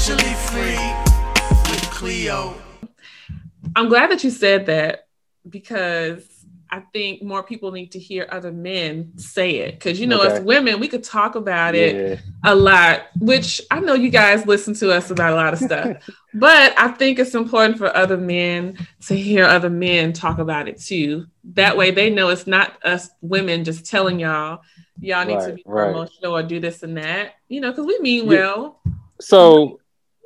financially free with Cleo. I'm glad that you said that because I think more people need to hear other men say it. Because, you know, Okay. as women, we could talk about it Yeah. a lot, which I know you guys listen to us about a lot of stuff. but I think it's important for other men to hear other men talk about it too. That way they know it's not us women just telling y'all, y'all need to be more right. emotional or do this and that, you know, because we mean Yeah. well. So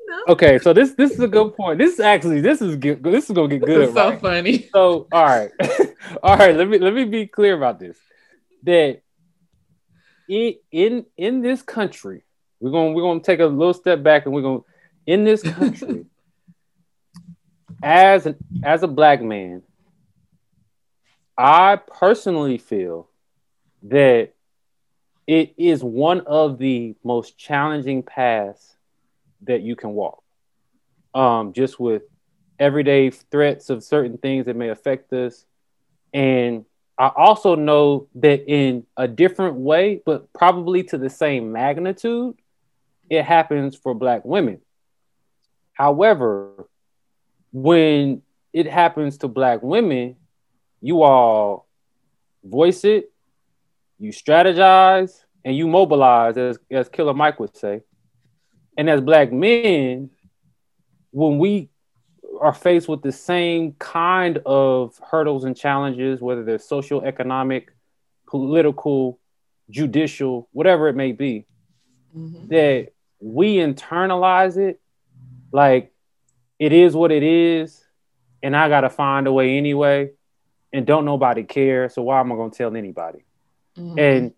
Okay, so this this is a good point. This is actually this is good. This is gonna get good. So right? funny. So all right, all right. Let me let me be clear about this. That in in in this country, we're gonna we're gonna take a little step back and we're gonna in this country, as an as a black man, I personally feel that it is one of the most challenging paths that you can walk. Um, just with everyday threats of certain things that may affect us. And I also know that in a different way, but probably to the same magnitude, it happens for Black women. However, when it happens to Black women, you all voice it, you strategize, and you mobilize, as, as Killer Mike would say. And as Black men, when we are faced with the same kind of hurdles and challenges, whether they're social, economic, political, judicial, whatever it may be, Mhm. that we internalize it like it is what it is, and I gotta find a way anyway, and don't nobody care. So why am I gonna tell anybody? Mhm. And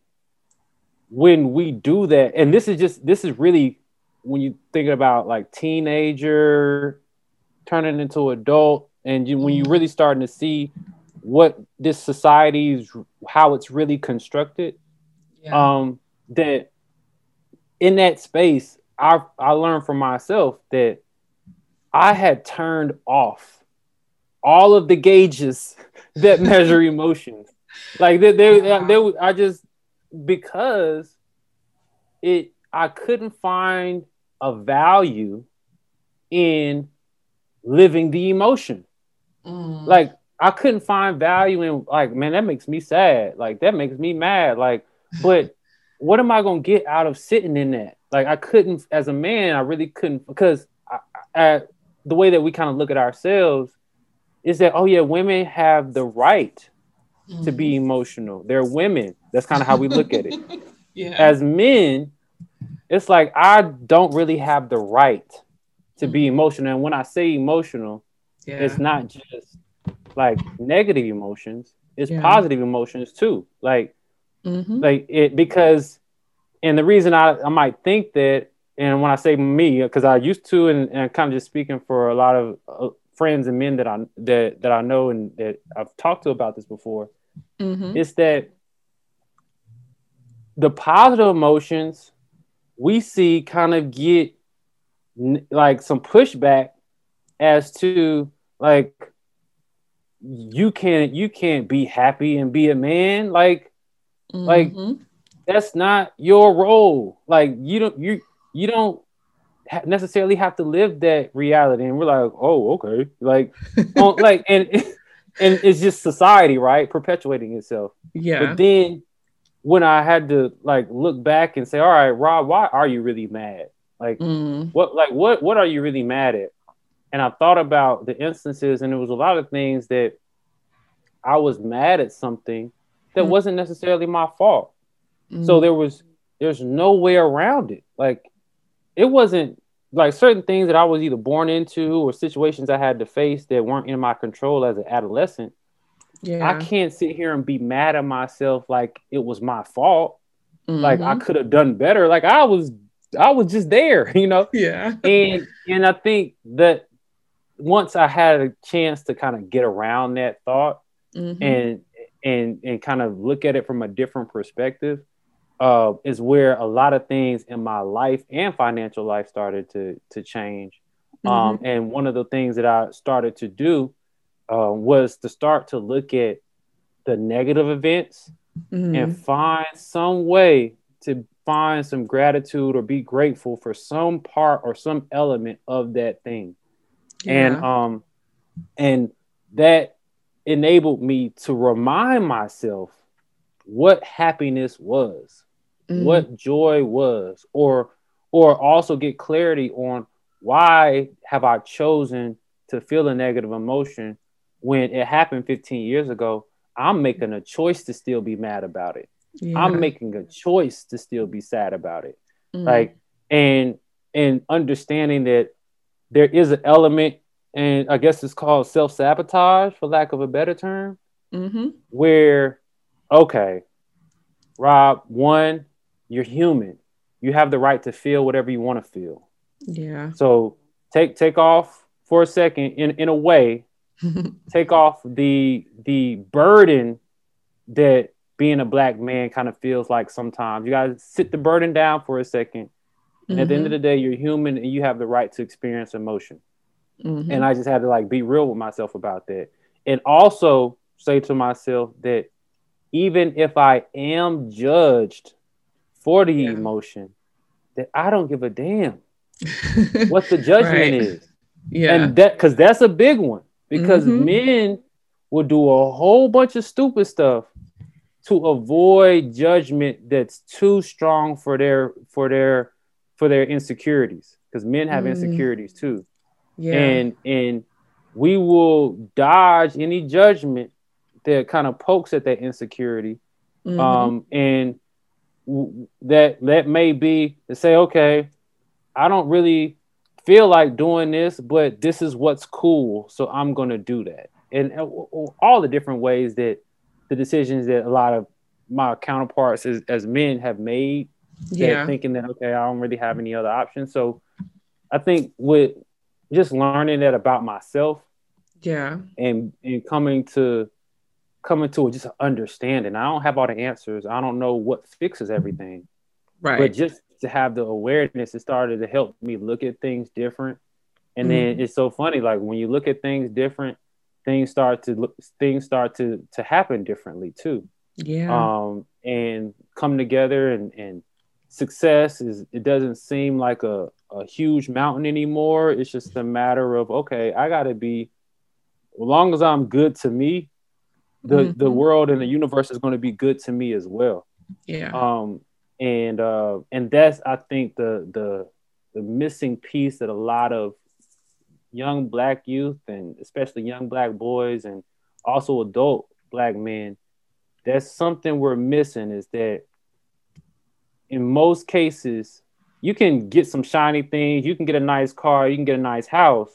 when we do that, and this is just this is really when you think about like teenager turning into adult, and you, when you really starting to see what this society's how it's really constructed, yeah. um, that in that space, I I learned from myself that I had turned off all of the gauges that measure emotions. Like they, they, they, I just because it I couldn't find a value in living the emotion. Mm. Like I couldn't find value in like, man, that makes me sad. Like that makes me mad. Like, but what am I gonna get out of sitting in that? Like I couldn't, as a man, I really couldn't because I, I, the way that we kind of look at ourselves is that oh yeah, women have the right to Mm-hmm. be emotional. They're women. That's kind of how we look at it. yeah. As men, it's like I don't really have the right to be emotional. And when I say emotional, yeah. it's not just like negative emotions it's Yeah. positive emotions too like Mhm. like it because and the reason i i might think that and when i say me because i used to and, and kind of just speaking for a lot of uh, friends and men that i that that i know and that i've talked to about this before Mhm. is that the positive emotions we see kind of get like some pushback as to like you can't you can't be happy and be a man. Like like- Mhm. that's not your role. Like you don't you you don't necessarily have to live that reality. And we're like oh okay. Like like and and it's just society right perpetuating itself. Yeah. but then when I had to like look back and say, all right, Rob, why are you really mad? Like Mm. what like what what are you really mad at? And I thought about the instances and it was a lot of things that I was mad at something that Mm. wasn't necessarily my fault. So Mm. there was there's no way around it. Like it wasn't like certain things that I was either born into or situations I had to face that weren't in my control as an adolescent. Yeah. I can't sit here and be mad at myself like it was my fault. Like I Mhm. could have done better. Like I was I was just there, you know. yeah. And and I think that once I had a chance to kind of get around that thought Mhm. and and and kind of look at it from a different perspective, uh, is where a lot of things in my life and financial life started to to change. Um, and one of the things that I started to do uh, was to start to look at the negative events Mhm. and find some way to find some gratitude or be grateful for some part or some element of that thing. And um and that enabled me to remind myself what happiness was, Mm. what joy was, or or also get clarity on why have I chosen to feel a negative emotion when it happened 15 years ago. I'm making a choice to still be mad about it. Yeah. I'm making a choice to still be sad about it. Mm. Like and and understanding that there is an element and I guess it's called self-sabotage for lack of a better term mm-hmm. where okay rob one you're human you have the right to feel whatever you want to feel Yeah. so take take off for a second in in a way take off the the burden that being a black man kind of feels like sometimes you got to sit the burden down for a second and at the end of the day you're human and you have the right to experience emotion Mhm. and I just had to like be real with myself about that, and also say to myself that even if I am judged for the Yeah. emotion, that I don't give a damn what the judgment Right. is, yeah. and that because that's a big one because Mhm. men will do a whole bunch of stupid stuff to avoid judgment that's too strong for their for their for their insecurities because men have Mm. insecurities too yeah. and and we will dodge any judgment that kind of pokes at that insecurity Mhm. um and w- that that may be to say okay i don't really feel like doing this but this is what's cool so i'm going to do that and uh, all the different ways that the decisions that a lot of my counterparts as, as men have made yeah. thinking that okay i don't really have any other options so i think with just learning that about myself yeah. and and coming to coming to just understanding i don't have all the answers i don't know what fixes everything Right. but just to have the awareness it started to help me look at things different and then it's so funny like when you look at things different things start to look things start to to happen differently too yeah. um, and come together and, and success is it doesn't seem like a, a huge mountain anymore it's just a matter of okay i gotta be as long as i'm good to me the the Mhm. world and the universe is going to be good to me as well yeah. um and uh and that's i think the the the missing piece that a lot of young black youth and especially young black boys and also adult black men that's something we're missing is that in most cases you can get some shiny things you can get a nice car you can get a nice house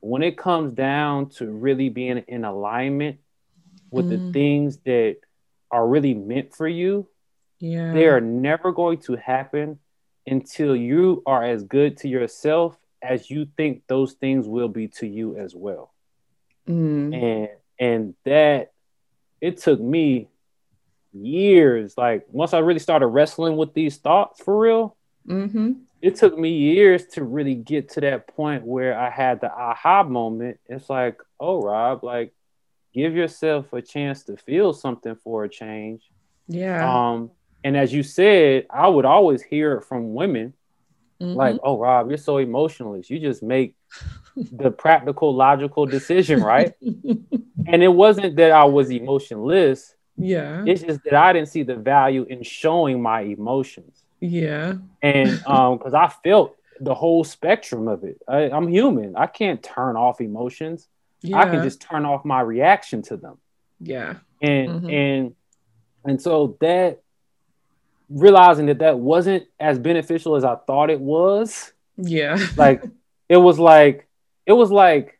when it comes down to really being in alignment with the Mm. things that are really meant for you yeah. they are never going to happen until you are as good to yourself as you think those things will be to you as well Mm. and and that it took me years like once i really started wrestling with these thoughts for real Mm-hmm. it took me years to really get to that point where i had the aha moment it's like oh rob like give yourself a chance to feel something for a change Yeah. um and as you said i would always hear from women Mhm. like oh rob you're so emotionless you just make the practical logical decision right and it wasn't that i was emotionless yeah. it's just that i didn't see the value in showing my emotions yeah. and um because i felt the whole spectrum of it I, i'm human i can't turn off emotions Yeah. i can just turn off my reaction to them Yeah. and Mhm. and and so that realizing that that wasn't as beneficial as i thought it was Yeah. like it was like it was like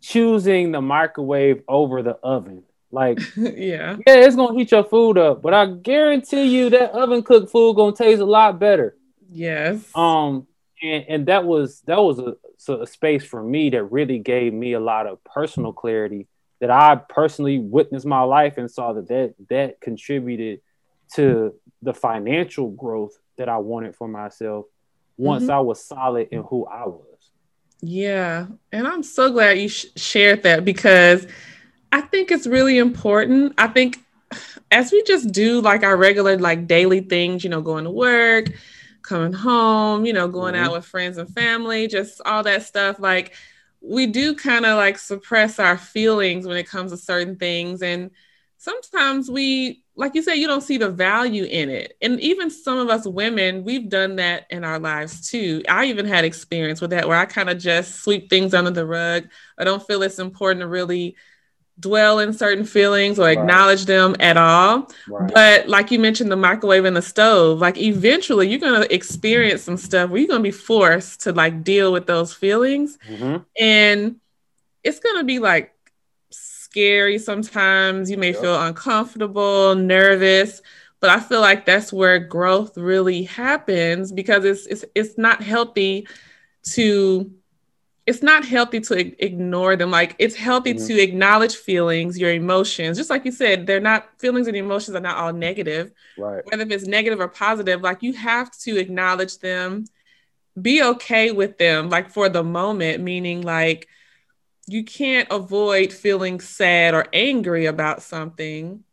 choosing the microwave over the oven like yeah. yeah it's gonna heat your food up but i guarantee you that oven cooked food gonna taste a lot better Yes. um and and that was that was a, so a space for me that really gave me a lot of personal clarity that i personally witnessed my life and saw that that that contributed to the financial growth that i wanted for myself once Mhm. i was solid in who i was Yeah, and I'm so glad you sh- shared that because I think it's really important. I think as we just do like our regular like daily things, you know, going to work, coming home, you know, going Mhm. out with friends and family, just all that stuff. Like we do kind of like suppress our feelings when it comes to certain things. And sometimes we, like you said, you don't see the value in it. And even some of us women, we've done that in our lives too. I even had experience with that where I kind of just sweep things under the rug. I don't feel it's important to really dwell in certain feelings or Right. acknowledge them at all. Right. But like you mentioned, the microwave and the stove, like eventually you're gonna experience some stuff where you're gonna be forced to like deal with those feelings. Mhm. And it's gonna be like scary sometimes. You may Yep. feel uncomfortable, nervous. But I feel like that's where growth really happens because it's it's it's not healthy to it's not healthy to ignore them. Like it's healthy Mhm. to acknowledge feelings, your emotions. Just like you said, they're not feelings and emotions are not all negative. Right. Whether if it's negative or positive, like you have to acknowledge them, be okay with them, like for the moment, meaning like you can't avoid feeling sad or angry about something.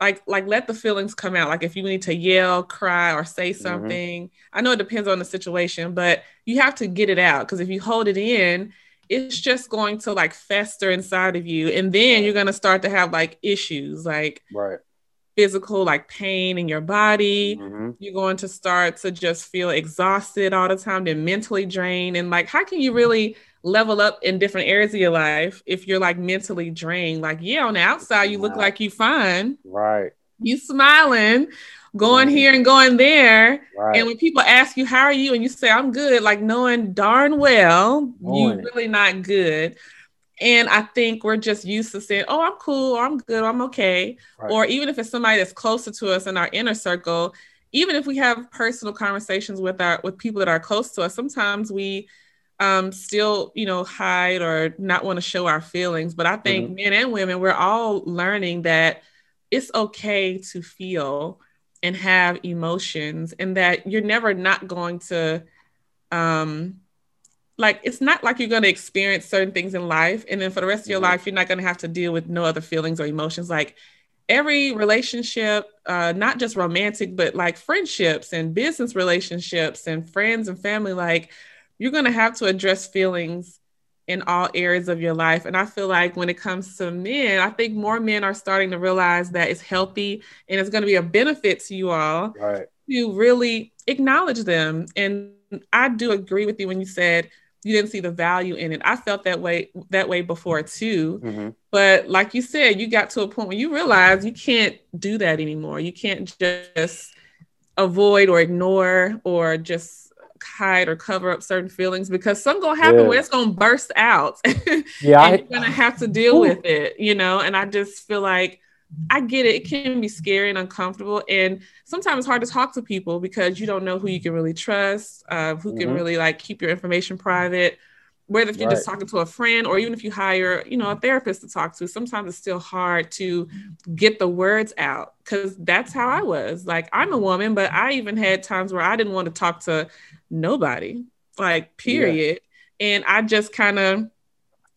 Like, like let the feelings come out. Like if you need to yell, cry, or say something. I know it depends on the situation, but you have to get it out because if you hold it in, it's just going to like fester inside of you. And then you're gonna start to have like issues like Right. physical, like pain in your body Mhm. you're going to start to just feel exhausted all the time, then mentally drained. And like, how can you really level up in different areas of your life if you're like mentally drained? Like, yeah, on the outside, you look like you're fine, Right. you smiling, going here and going there. Right. And when people ask you, how are you? And you say, I'm good, like knowing darn well you it. really not good. And I think we're just used to saying, oh, I'm cool, or I'm good, or I'm okay. Right. Or even if it's somebody that's closer to us in our inner circle, even if we have personal conversations with our with people that are close to us, sometimes we um still, you know, hide or not want to show our feelings. But I think men and women, we're all learning that it's okay to feel and have emotions and that you're never not going to um like it's not like you're going to experience certain things in life and then for the rest of your Mhm. life you're not going to have to deal with no other feelings or emotions like every relationship uh not just romantic but like friendships and business relationships and friends and family like you're going to have to address feelings in all areas of your life and i feel like when it comes to men i think more men are starting to realize that it's healthy and it's going to be a benefit to you all right. to really acknowledge them. And I do agree with you when you said you didn't see the value in it. I felt that way that way before too. Mhm. But like you said, you got to a point where you realize you can't do that anymore. You can't just avoid or ignore or just hide or cover up certain feelings because something gonna happen Yeah. where it's gonna burst out. Yeah. and I, you're gonna have to deal with it, you know. And I just feel like I get it. It can be scary and uncomfortable, and sometimes it's hard to talk to people because you don't know who you can really trust, uh, who can Mhm. really like keep your information private. Whether if you're just talking to a friend or even if you hire, you know, a therapist to talk to, sometimes it's still hard to get the words out because that's how I was. Like I'm a woman, but I even had times where I didn't want to talk to nobody, like period. And I just kind of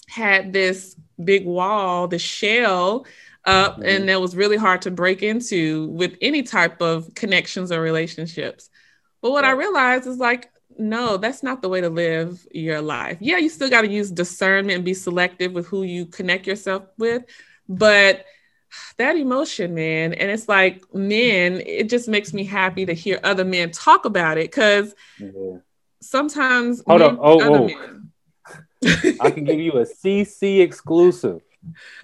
had this big wall, the shell up, Mhm. and that was really hard to break into with any type of connections or relationships. But what I realized is like, no, that's not the way to live your life. Yeah, you still got to use discernment and be selective with who you connect yourself with, but that emotion, man, and it's like men, it just makes me happy to hear other men talk about it because yeah. sometimes Hold men on. Oh, other oh. men. I can give you a CC exclusive.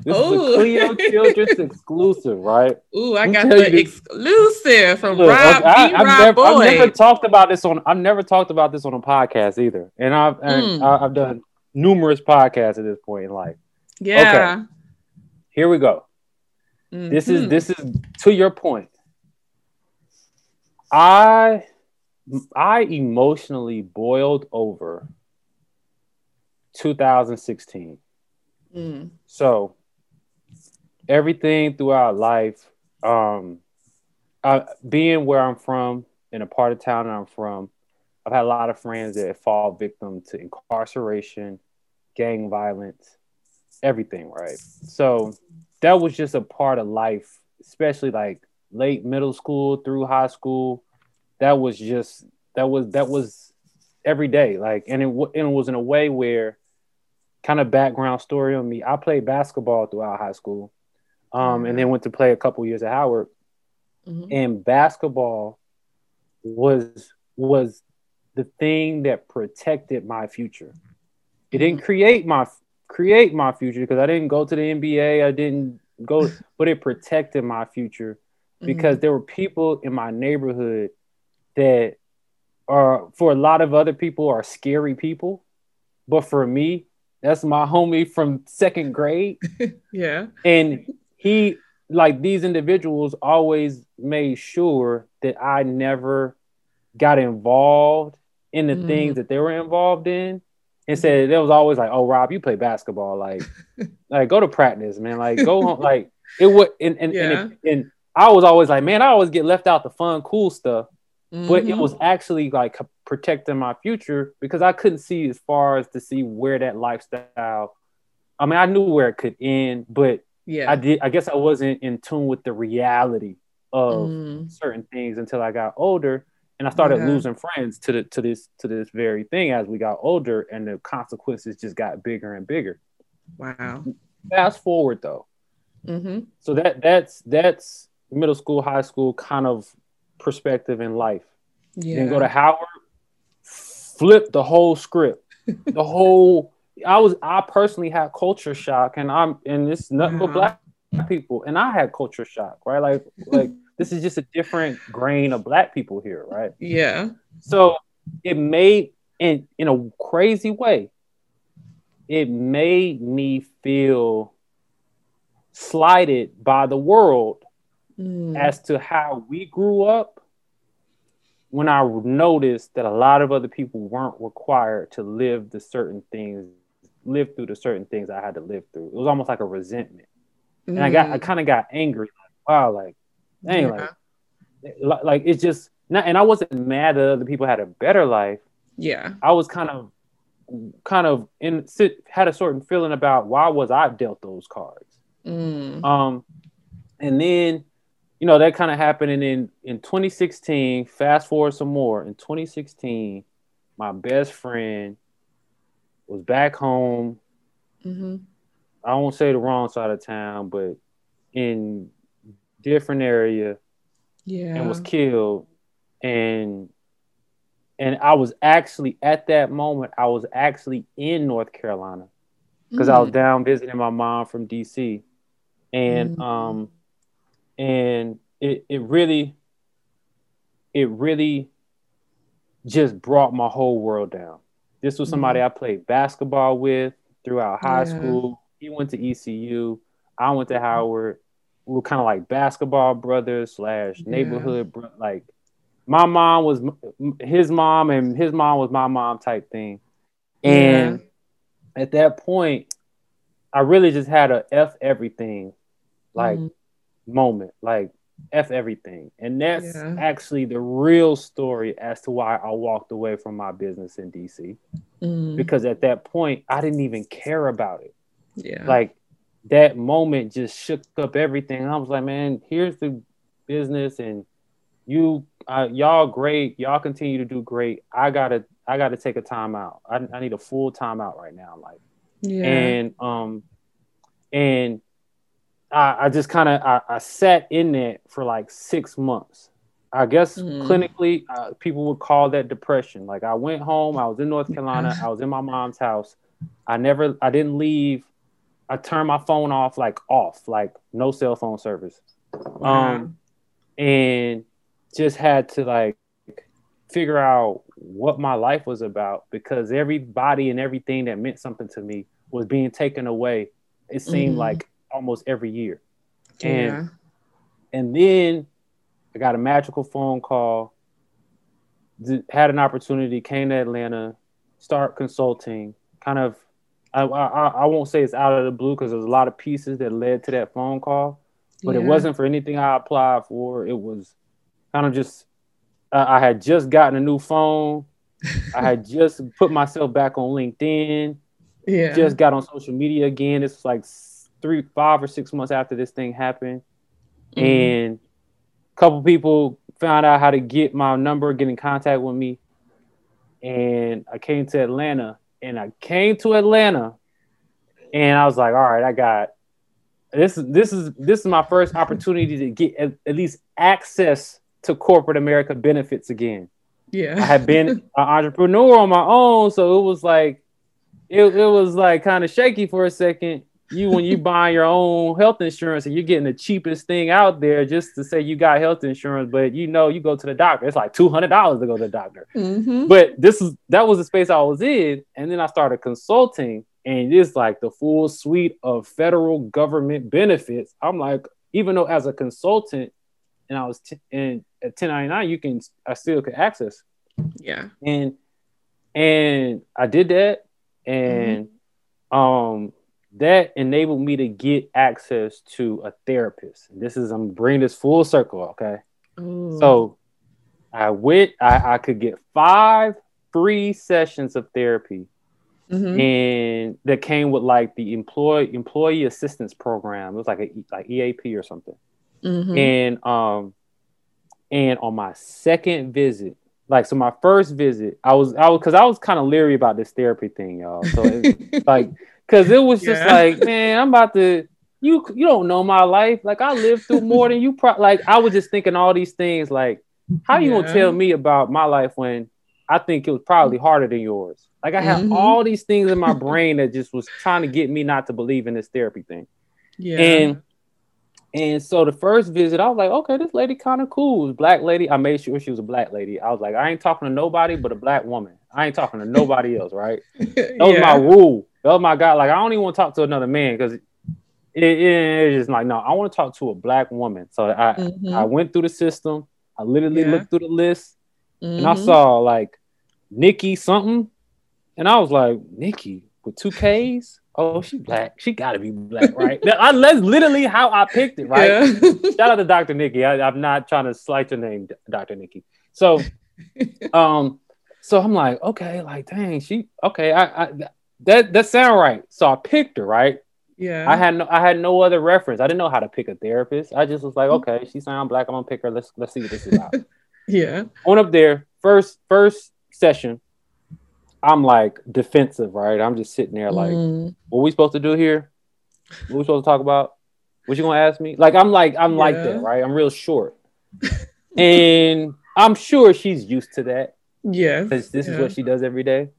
This Ooh. is a Cleo Children's exclusive, right? Ooh, I got the you exclusive from Look, Rob okay, I, B. have Rob never, Boyd. I've never talked about this on. I've never talked about this on a podcast either, and I've and Mm. I, I've done numerous podcasts at this point in life. yeah. Okay. Here we go. This is this is to your point. I I emotionally boiled over 2016. Mm. So everything throughout life, um, uh, being where I'm from, in a part of town that I'm from, I've had a lot of friends that fall victim to incarceration, gang violence, everything. Right. So that was just a part of life especially like late middle school through high school, that was just that was that was every day. Like, and it, and it was in a way where kind of background story on me. I played basketball throughout high school, um, and then went to play a couple years at Howard. Mhm. And basketball was was the thing that protected my future. It didn't create my create my future because I didn't go to the NBA. I didn't go, but it protected my future because there were people in my neighborhood that are for a lot of other people are scary people, but for me, that's my homie from second grade, Yeah. and he like these individuals always made sure that I never got involved in the Mhm. things that they were involved in. And said it was always like, "Oh, Rob, you play basketball. Like, like go to practice, man. Like, go home. Like, it would." And and, Yeah. and, it- and I was always like, "Man, I always get left out the fun, cool stuff." But it Mhm. was actually like protecting my future because I couldn't see as far as to see where that lifestyle. I mean, I knew where it could end, but yeah. I did. I guess I wasn't in tune with the reality of Mm. certain things until I got older, and I started Yeah. losing friends to the to this to this very thing as we got older, and the consequences just got bigger and bigger. Wow. Fast forward though, hmm so that that's that's middle school, high school kind of perspective in life. Yeah. Then go to Howard, flip the whole script, the whole. I was I personally had culture shock, and I'm and it's nothing but black people, and I had culture shock, right? Like like this is just a different grain of black people here, right? yeah. So it made in in a crazy way, it made me feel slighted by the world Mm. as to how we grew up when I noticed that a lot of other people weren't required to live the certain things, live through the certain things I had to live through. It was almost like a resentment. And I got I kind of got angry. Like, wow, like, dang, Mm. Yeah. like, li- like it's just not and I wasn't mad that other people had a better life. yeah. I was kind of kind of in sit, had a certain feeling about why was I dealt those cards. Mm. Um, and then, you know, that kind of happened. And in, in 2016, fast forward some more, in 2016, my best friend was back home. hmm I won't say the wrong side of town, but in different area Yeah. and was killed. And and I was actually at that moment, I was actually in North Carolina because I was Mm. down visiting my mom from DC, and Mm. um, and it it really, it really, just brought my whole world down. This was somebody I played basketball with throughout high Yeah. school. He went to ECU. I went to Howard. We were kind of like basketball brothers slash Yeah. neighborhood bro- like. My mom was his mom, and his mom was my mom type thing. And at that point, I really just had a F everything like Mhm. moment, like F everything. And that's Yeah. actually the real story as to why I walked away from my business in DC. Mm. Because at that point, I didn't even care about it. yeah. Like that moment just shook up everything. I was like, man, here's the business and you uh, y'all great. Y'all continue to do great. I gotta I gotta take a time out. I, I need a full time out right now. Like yeah. and um and I, I just kind of I, I sat in that for like six months. I guess Mm. clinically, uh, people would call that depression. Like I went home, I was in North Carolina, I was in my mom's house. I never, I didn't leave. I turned my phone off, like off, like no cell phone service, Wow. um, and just had to like figure out what my life was about because everybody and everything that meant something to me was being taken away. It seemed Mhm. like almost every year. yeah. and- And then I got a magical phone call, had an opportunity, came to Atlanta, start consulting. Kind of, I, I, I won't say it's out of the blue because there's a lot of pieces that led to that phone call, but it wasn't for anything I applied for. It was kind of just, I I had just gotten a new phone. I had just put myself back on LinkedIn Yeah. just got on social media again. It's like three, five or six months after this thing happened. Mhm. and a couple people found out how to get my number, get in contact with me, and I came to Atlanta. And I came to Atlanta, and I was like, "All right, I got this. Is this is this is my first opportunity to get at, at least access to corporate America benefits again." yeah. I had been an entrepreneur on my own, so it was like it, it was like kind of shaky for a second. You when you buy your own health insurance and you're getting the cheapest thing out there just to say you got health insurance, but you know you go to the doctor, it's like two hundred dollars to go to the doctor. Mhm. But this is that was the space I was in, and then I started consulting, and it's like the full suite of federal government benefits. I'm like, even though as a consultant, and I was t- and at 1099, you can I still could access Yeah. and and I did that, and um, that enabled me to get access to a therapist. This is I'm bringing this full circle, okay? Ooh. So I went. I, I could get five free sessions of therapy, Mhm. and that came with like the employee employee assistance program. It was like a like EAP or something. Mhm. And um and on my second visit, like so my first visit, I was I was because I was kind of leery about this therapy thing, y'all. So it, like because it was just Yeah. like, man, I'm about to you you don't know my life. Like I lived through more than you pro like I was just thinking all these things like how you Yeah. gonna tell me about my life when I think it was probably harder than yours? Like I have Mhm. all these things in my brain that just was trying to get me not to believe in this therapy thing. yeah. And and so the first visit, I was like, okay, this lady kind of cool. It was a black lady. I made sure she was a black lady. I was like, I ain't talking to nobody but a black woman. I ain't talking to nobody else, right? That was my rule. Was my god, Like, I don't even want to talk to another man because it, it, it's just like, no, I want to talk to a black woman. So I, Mhm. I went through the system. I literally Yeah. looked through the list and I Mhm. saw like Nikki something. And I was like, Nikki with two K's? Oh, she black. She gotta be black, right? That- that's literally how I picked it, right? Yeah. Shout out to Dr. Nikki. I, I'm not trying to slight your name, Dr. Nikki. So, um, so I'm like, okay, like, dang, she okay. I, I that that sound right. So I picked her, right? yeah. I had no, I had no other reference. I didn't know how to pick a therapist. I just was like, okay, she sound black. I'm gonna pick her. Let's let's see what this is about. yeah. On up there, first first session, I'm like defensive, right? I'm just sitting there like, Mm. what we supposed to do here? What we supposed to talk about? What you gonna ask me? Like I'm like I'm like that, right? I'm real short, and I'm sure she's used to that Yeah. because this is what she does every day.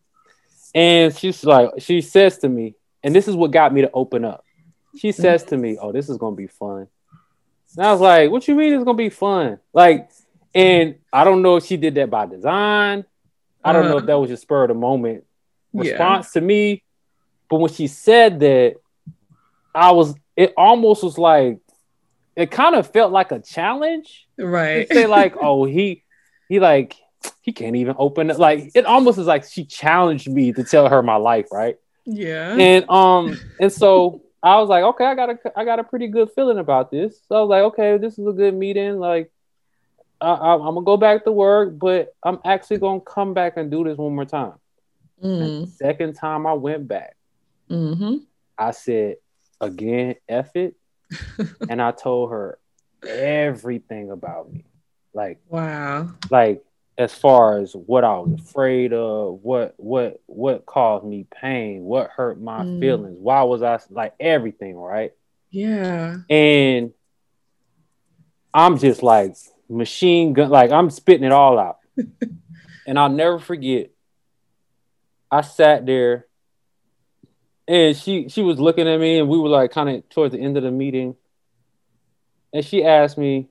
And she's like, she says to me, and this is what got me to open up. She says to me, "Oh, this is gonna be fun." And I was like, "What you mean it's gonna be fun?" Like, and I don't know if she did that by design. I don't know Uh-huh. if that was just spur of the moment Yeah. response to me. But when she said that, I was it almost was like it kind of felt like a challenge. Right. Say like, oh, he he like he can't even open it. Like it almost is like she challenged me to tell her my life, right? yeah. And um and so I was like, okay, I got a I got a pretty good feeling about this. So I was like, okay, this is a good meeting. Like I, I, I'm gonna go back to work, but I'm actually gonna come back and do this one more time. Mm. Second time I went back, hmm I said again, F it. and I told her everything about me. Like, Wow. like as far as what I was afraid of, what what what caused me pain, what hurt my Mm. feelings, why was I like everything, right? Yeah. And I'm just like machine gun, like I'm spitting it all out. and I'll never forget. I sat there and she she was looking at me and we were like kind of towards the end of the meeting. And she asked me,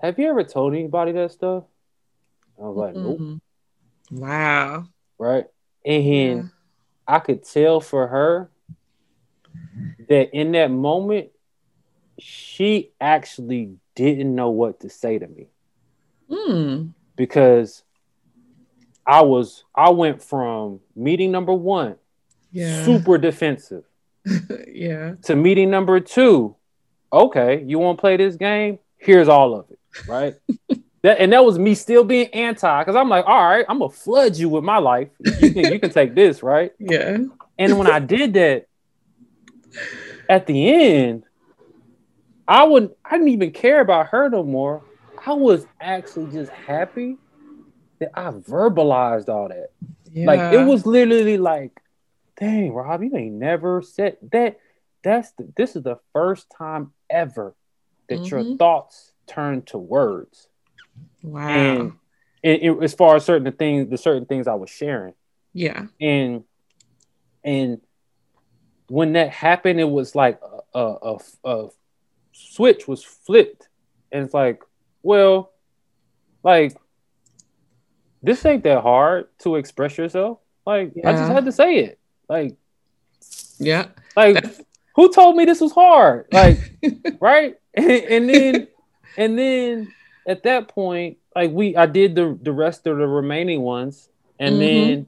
Have you ever told anybody that stuff? I was like, Nope, Mhm. Wow. right? And Yeah. I could tell for her that in that moment, she actually didn't know what to say to me Mm. because I was I went from meeting number one, Yeah. super defensive, yeah. to meeting number two. Okay, you want to play this game? Here's all of it, right? that and that was me still being anti because I'm like, all right, I'm gonna flood you with my life. You can you can take this, right? Yeah. And when I did that, at the end, I wouldn't I didn't even care about her no more. I was actually just happy that I verbalized all that. Yeah. Like it was literally like, dang, Rob, you ain't never said that. That's the, this is the first time ever that your Mhm. thoughts turn to words. Wow. And, and, and as far as certain things, the certain things I was sharing, yeah. and and when that happened, it was like a, a, a, a switch was flipped, and it's like, well, like this ain't that hard to express yourself. Like I just had to say it. Like Yeah. like That's- who told me this was hard? Like right? And, and then and then at that point, like we I did the the rest of the remaining ones, and Mhm. then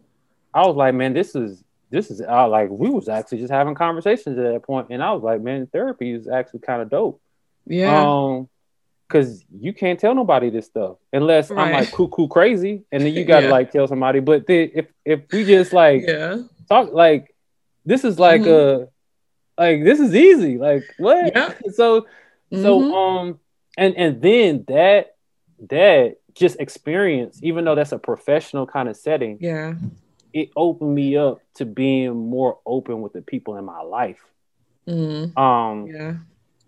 I was like, man, this is this is uh, like we was actually just having conversations at that point, and I was like, man, therapy is actually kind of dope. Yeah. Um, because you can't tell nobody this stuff unless I'm like cuckoo crazy, and then you gotta Yeah. like tell somebody. But then if if we just like yeah. talk like this is like Mhm. a like this is easy. Like what? Yeah. So so Mhm. um and and then that that just experience, even though that's a professional kind of setting, yeah. it opened me up to being more open with the people in my life. Mm. Um Yeah.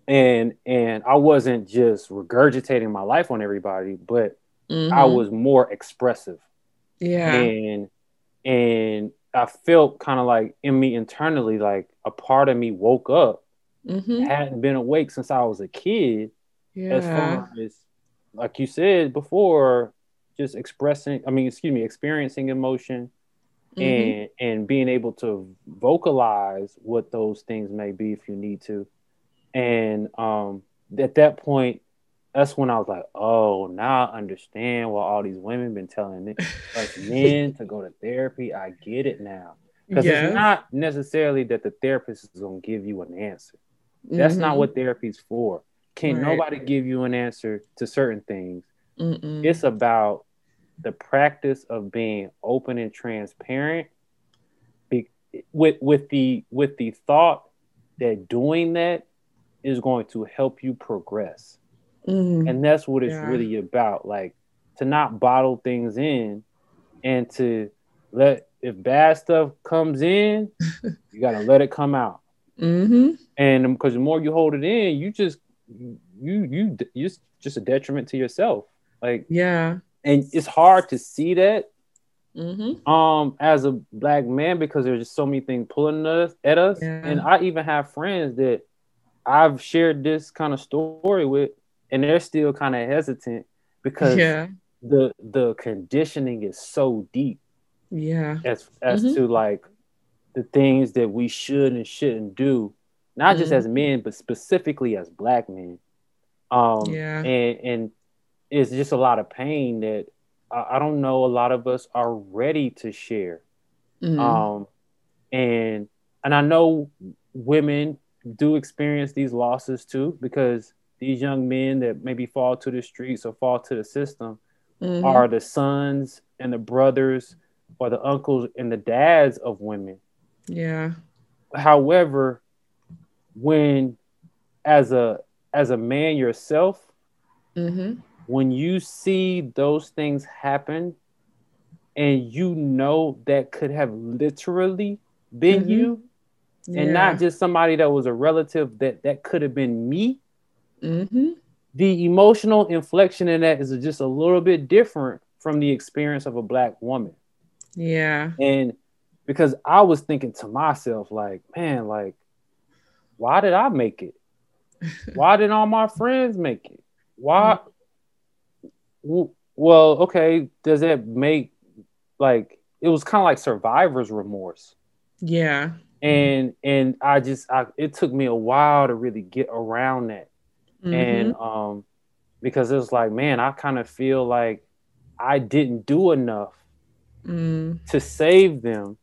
and and I wasn't just regurgitating my life on everybody, but I Mhm. was more expressive. Yeah. And and I felt kind of like in me internally, like a part of me woke up, Mhm. hadn't been awake since I was a kid, as Yeah. far as like you said before, just expressing, I mean, excuse me, experiencing emotion Mhm. and and being able to vocalize what those things may be if you need to. And um at that point, that's when I was like, oh, now I understand why all these women been telling me, like men to go to therapy. I get it now. Because Yes. it's not necessarily that the therapist is gonna give you an answer. That's not Mhm. what therapy's for. Can Right. nobody give you an answer to certain things? Mm-mm. It's about the practice of being open and transparent be, with with the with the thought that doing that is going to help you progress. Mhm. And that's what it's Yeah. really about. Like to not bottle things in and to let if bad stuff comes in, you gotta let it come out. Mhm. And because the more you hold it in, you just you you you just just a detriment to yourself. Like Yeah. and it's hard to see that Mhm. um as a black man because there's just so many things pulling us at us Yeah. and i even have friends that i've shared this kind of story with and they're still kind of hesitant because Yeah. the the conditioning is so deep Yeah. as as Mhm. to like the things that we should and shouldn't do not just Mhm. as men but specifically as black men um Yeah. and and it's just a lot of pain that I, I don't know a lot of us are ready to share Mhm. um and and i know women do experience these losses too because these young men that maybe fall to the streets or fall to the system Mhm. are the sons and the brothers or the uncles and the dads of women Yeah. however when as a as a man yourself Mhm. when you see those things happen and you know that could have literally been Mhm. you and Yeah. not just somebody that was a relative that that could have been me Mhm. the emotional inflection in that is just a little bit different from the experience of a black woman Yeah. and because i was thinking to myself like man like why did i make it why did all my friends make it why well okay does that make like it was kind of like survivor's remorse Yeah. and and i just I, it took me a while to really get around that Mhm. and um because it was like man i kind of feel like i didn't do enough Mm. to save them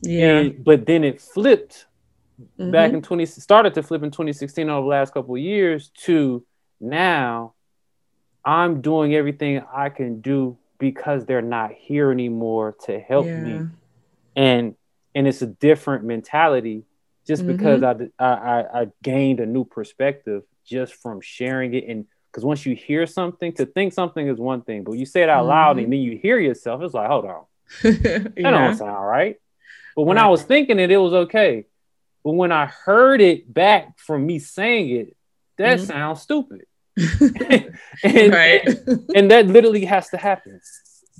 Yeah. And- but then it flipped back Mhm. in 20 started to flip in 2016 over the last couple of years to now i'm doing everything i can do because they're not here anymore to help Yeah. me and and it's a different mentality just because I, I i gained a new perspective just from sharing it and because once you hear something, to think something is one thing, but you say it out loud Mhm. and then you hear yourself, it's like, hold on, yeah. that don't sound right. But when I was thinking it, it was okay. But when I heard it back from me saying it, that Mhm. sounds stupid. and, right. and that literally has to happen.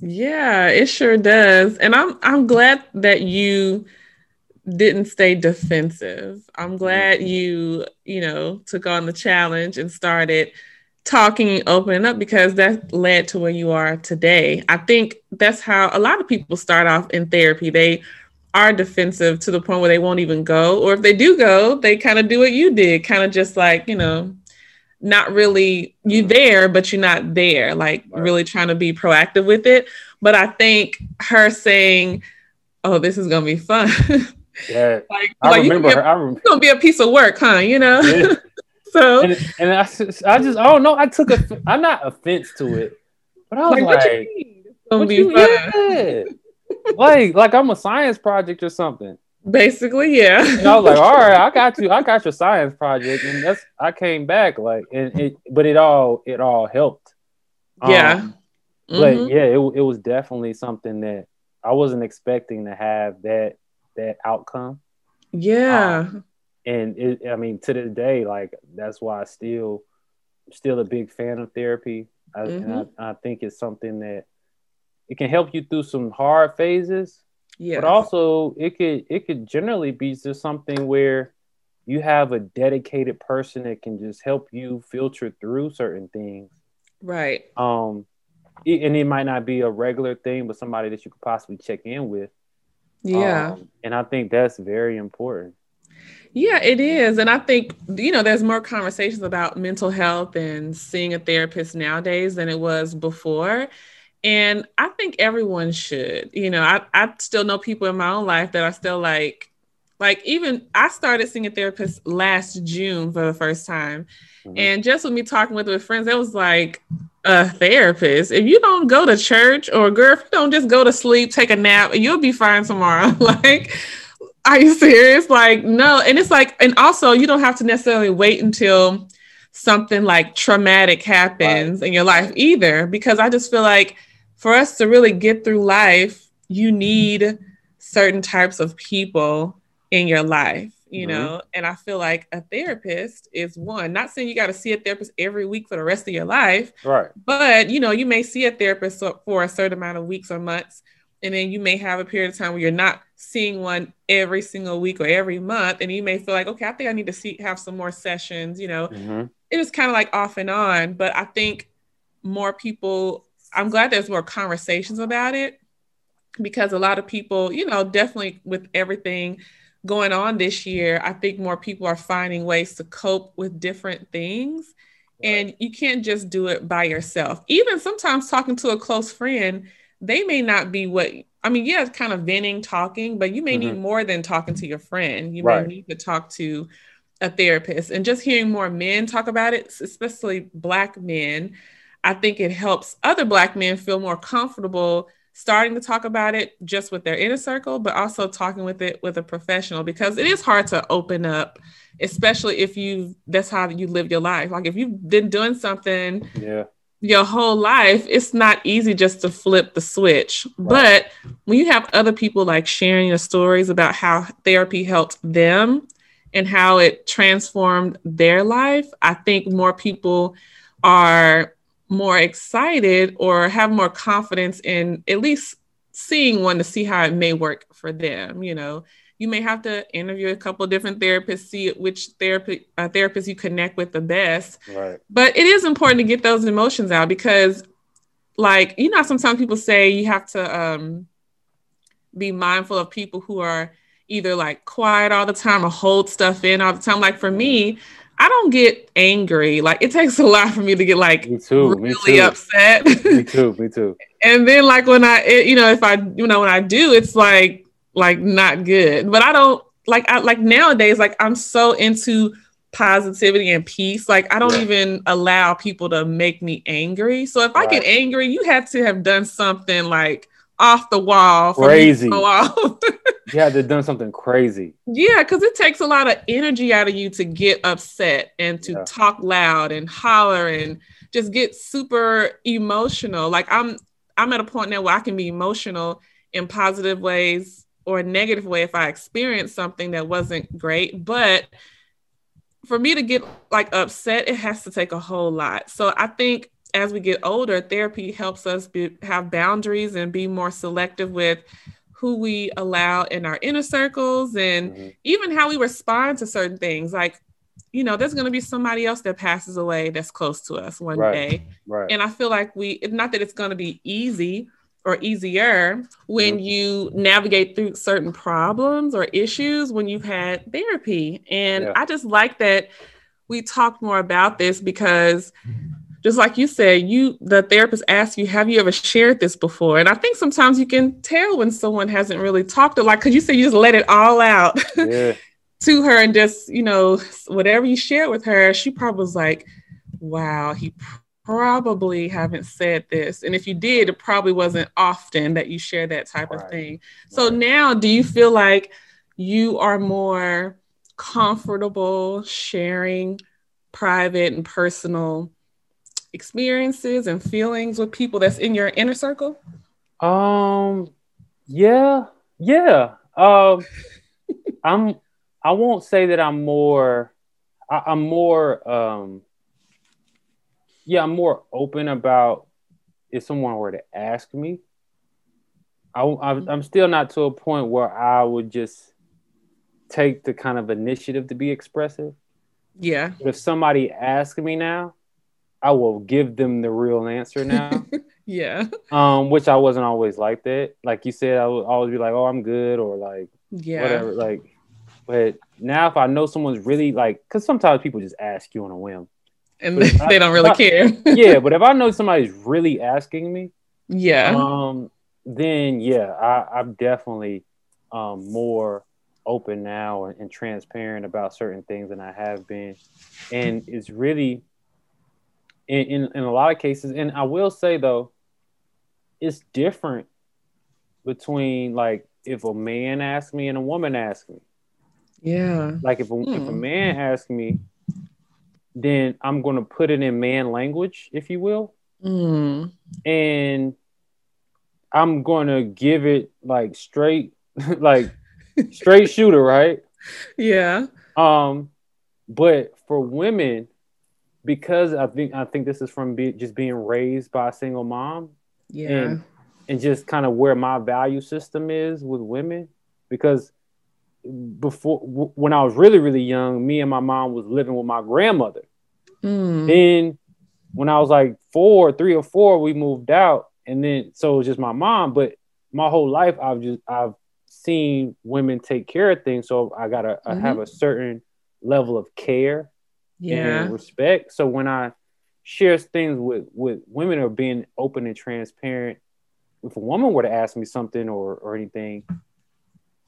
Yeah, it sure does. And I'm I'm glad that you didn't stay defensive. I'm glad you, you know, took on the challenge and started talking and opening up because that led to where you are today. I think that's how a lot of people start off in therapy. They are defensive to the point where they won't even go. Or if they do go, they kind of do what you did, kind of just like, you know, not really you mm-hmm. there, but you're not there, like Right. really trying to be proactive with it. But I think her saying, Oh, this is gonna be fun. Yeah, like, I like remember. Be Her, a, I remember. it's gonna be a piece of work, huh? You know? Yeah. so And, and I, I just, I don't know. I took a, I'm not offense to it, but I was like, like, what you mean? It's gonna be you- fun. yeah. Like, like I'm a science project or something. Basically, yeah. And I was like, all right, I got you. I got your science project, and that's. I came back like, and it, but it all, it all helped. Yeah. Um, but Mhm. yeah, it, it was definitely something that I wasn't expecting to have that that outcome. yeah. and it, I mean, to this day, like that's why I still, still a big fan of therapy. I, and I, I think it's something that it can help you through some hard phases, yeah. but also it could it could generally be just something where you have a dedicated person that can just help you filter through certain things. right. Um, it- and it might not be a regular thing, but somebody that you could possibly check in with. Yeah. Um, and I think that's very important. Yeah, it is. And I think, you know, there's more conversations about mental health and seeing a therapist nowadays than it was before. And I think everyone should. You know, I, I still know people in my own life that are still like, like even I started seeing a therapist last June for the first time. Mhm. And just with me talking with with friends, it was like a therapist. If you don't go to church or girl, if you don't just go to sleep, take a nap, you'll be fine tomorrow. like, are you serious? Like, no. And it's like, and also you don't have to necessarily wait until something like traumatic happens in your life either, because I just feel like for us to really get through life, you need certain types of people in your life, you Mhm. know? And I feel like a therapist is one, not saying you got to see a therapist every week for the rest of your life, Right. but you know, you may see a therapist for a certain amount of weeks or months, and then you may have a period of time where you're not seeing one every single week or every month, and you may feel like, okay, I think I need to see have some more sessions. You know, hmm it was kind of like off and on, but I think more people. I'm glad there's more conversations about it because a lot of people, you know, definitely with everything going on this year, I think more people are finding ways to cope with different things. And you can't just do it by yourself. Even sometimes talking to a close friend, they may not be what I mean, yeah, it's kind of venting, talking, but you may need Mhm. more than talking to your friend. You Right. may need to talk to a therapist. And just hearing more men talk about it, especially black men, I think it helps other black men feel more comfortable starting to talk about it just with their inner circle, but also talking with it with a professional because it is hard to open up, especially if you that's how you live your life. Like if you've been doing something Yeah. your whole life, it's not easy just to flip the switch. Right. But when you have other people like sharing your stories about how therapy helped them and how it transformed their life, I think more people are more excited or have more confidence in at least seeing one to see how it may work for them. You know, you may have to interview a couple of different therapists, see which therapy uh, therapist you connect with the best Right. but it is important to get those emotions out because like you know sometimes people say you have to um be mindful of people who are either like quiet all the time or hold stuff in all the time like for me i don't get angry like it takes a lot for me to get like Me too. Me really too. upset me too. Me too. and then like when i it, you know if i you know when i do it's like like not good but i don't like i like nowadays like i'm so into positivity and peace like i don't Yeah. even allow people to make me angry so if i get angry you have to have done something like off the wall. for me to Crazy. go off. You had to done something crazy. Yeah, because it takes a lot of energy out of you to get upset and to Yeah. talk loud and holler and just get super emotional. Like I'm I'm at a point now where I can be emotional in positive ways or a negative way if I experience something that wasn't great. But for me to get like upset, it has to take a whole lot. So I think as we get older, therapy helps us be, have boundaries and be more selective with who we allow in our inner circles and Mhm. even how we respond to certain things. Like, you know, there's going to be somebody else that passes away that's close to us one Right. day. Right. And I feel like we, it's not that it's going to be easy or easier when Mhm. you navigate through certain problems or issues when you've had therapy. And Yeah. I just like that we talked more about this because just like you said, you the therapist asked you, have you ever shared this before? And I think sometimes you can tell when someone hasn't really talked to like, cause you say you just let it all out yeah. to her and just, you know, whatever you shared with her, she probably was like, wow, he probably haven't said this. And if you did, it probably wasn't often that you share that type of thing. So Right. now do you feel like you are more comfortable sharing private and personal experiences and feelings with people that's in your inner circle? Um. Yeah. Yeah. Um. I'm. I won't say that I'm more. I, I'm more. Um. Yeah, I'm more open about if someone were to ask me. I, I'm, I'm still not to a point where I would just take the kind of initiative to be expressive. Yeah. But if somebody asks me now, I will give them the real answer now. Yeah. um, which I wasn't always like that. Like you said, I would always be like, "Oh, I'm good," or like Yeah. whatever. Like, but now if I know someone's really like, because sometimes people just ask you on a whim. And But they don't really I- care. Yeah, but if I know somebody's really asking me, yeah. um, then yeah, I, I'm definitely um more open now and, and transparent about certain things than I have been, and it's really in, in in a lot of cases. And I will say though, it's different between like if a man asks me and a woman asks me. Yeah. Like if a, if a Hmm. man asks me, then I'm gonna put it in man language, if you will Mm. and I'm gonna give it like straight, like straight shooter, right? Yeah. Um, but for women, because I think I think this is from be, just being raised by a single mom Yeah. and and just kind of where my value system is with women, because before w- when I was really really young, me and my mom was living with my grandmother. Mm. Then when I was like four, three or four, we moved out, and then so it was just my mom. But my whole life, I've just I've seen women take care of things, so I gotta I have a certain level of care Yeah. and respect. So when I share things with with women or being open and transparent, if a woman were to ask me something or or anything,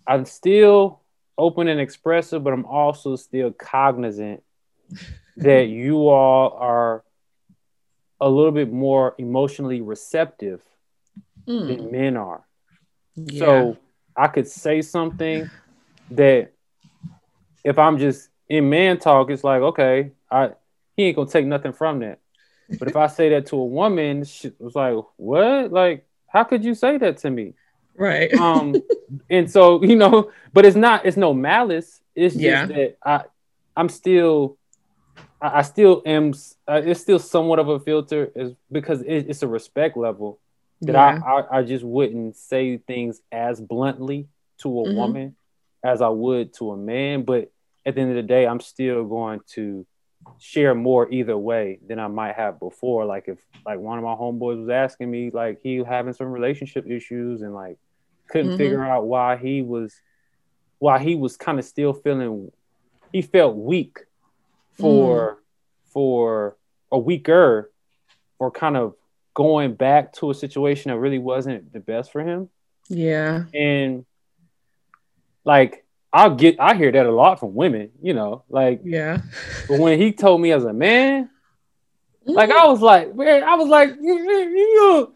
I'm still open and expressive, but I'm also still cognizant that you all are a little bit more emotionally receptive Mm. than men are. Yeah. So I could say something that if I'm just in man talk, it's like, okay, I he ain't gonna take nothing from that. But if I say that to a woman, she was like, what? Like, how could you say that to me? right. Um, and so you know, but it's not, it's no malice. It's just Yeah. that I, I'm still, I, I still am. Uh, it's still somewhat of a filter, is because it, it's a respect level that yeah. I, I I just wouldn't say things as bluntly to a Mhm. woman as I would to a man. But at the end of the day, I'm still going to share more either way than I might have before. Like if like one of my homeboys was asking me, like he having some relationship issues and like couldn't Mhm. figure out why he was why he was kind of still feeling he felt weak for for a weaker or kind of going back to a situation that really wasn't the best for him yeah. and like i'll get i hear that a lot from women you know like Yeah. but when he told me as a man Mm. like i was like man i was like you,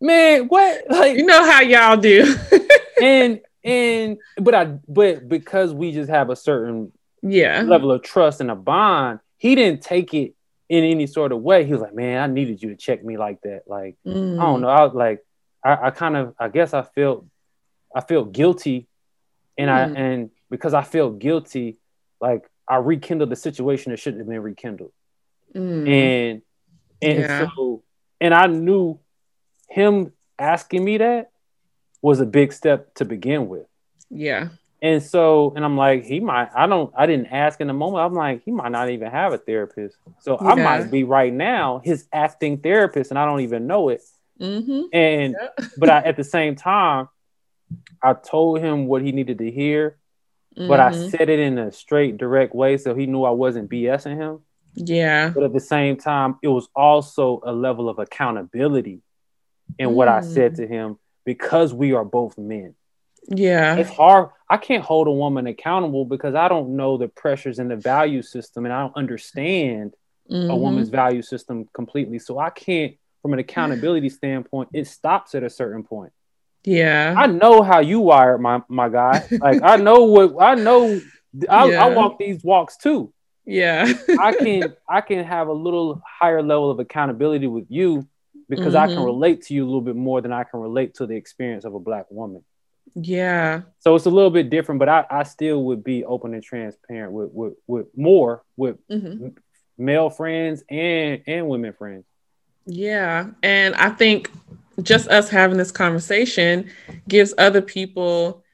man, what? Like You know how y'all do. and and but I but because we just have a certain yeah. level of trust and a bond, he didn't take it in any sort of way. He was like, "Man, I needed you to check me like that." Like I Mm. don't know. I was like, I, I kind of, I guess I felt, I feel guilty, and Mm. I and because I felt guilty, like I rekindled the situation that shouldn't have been rekindled, Mm. and and Yeah. so and I knew him asking me that was a big step to begin with. Yeah. And so, and I'm like, he might, I don't, I didn't ask in the moment. I'm like, he might not even have a therapist. So I might be right now his acting therapist and I don't even know it. Mm-hmm. And, but I, at the same time, I told him what he needed to hear, but I Mhm. said it in a straight, direct way. So he knew I wasn't BSing him. yeah. But at the same time, it was also a level of accountability in what I said Mm. to him because we are both men. Yeah. it's hard. I can't hold a woman accountable because I don't know the pressures in the value system and I don't understand a Mhm. woman's value system completely. So I can't, from an accountability standpoint, it stops at a certain point. Yeah. I know how you wired my my guy. Like I know what I know. I, Yeah. I walk these walks too. yeah. I can I can have a little higher level of accountability with you because I can Mhm. relate to you a little bit more than I can relate to the experience of a black woman. yeah. So it's a little bit different, but I, I still would be open and transparent with, with, with more with hmm male friends and and women friends. Yeah. And I think just us having this conversation gives other people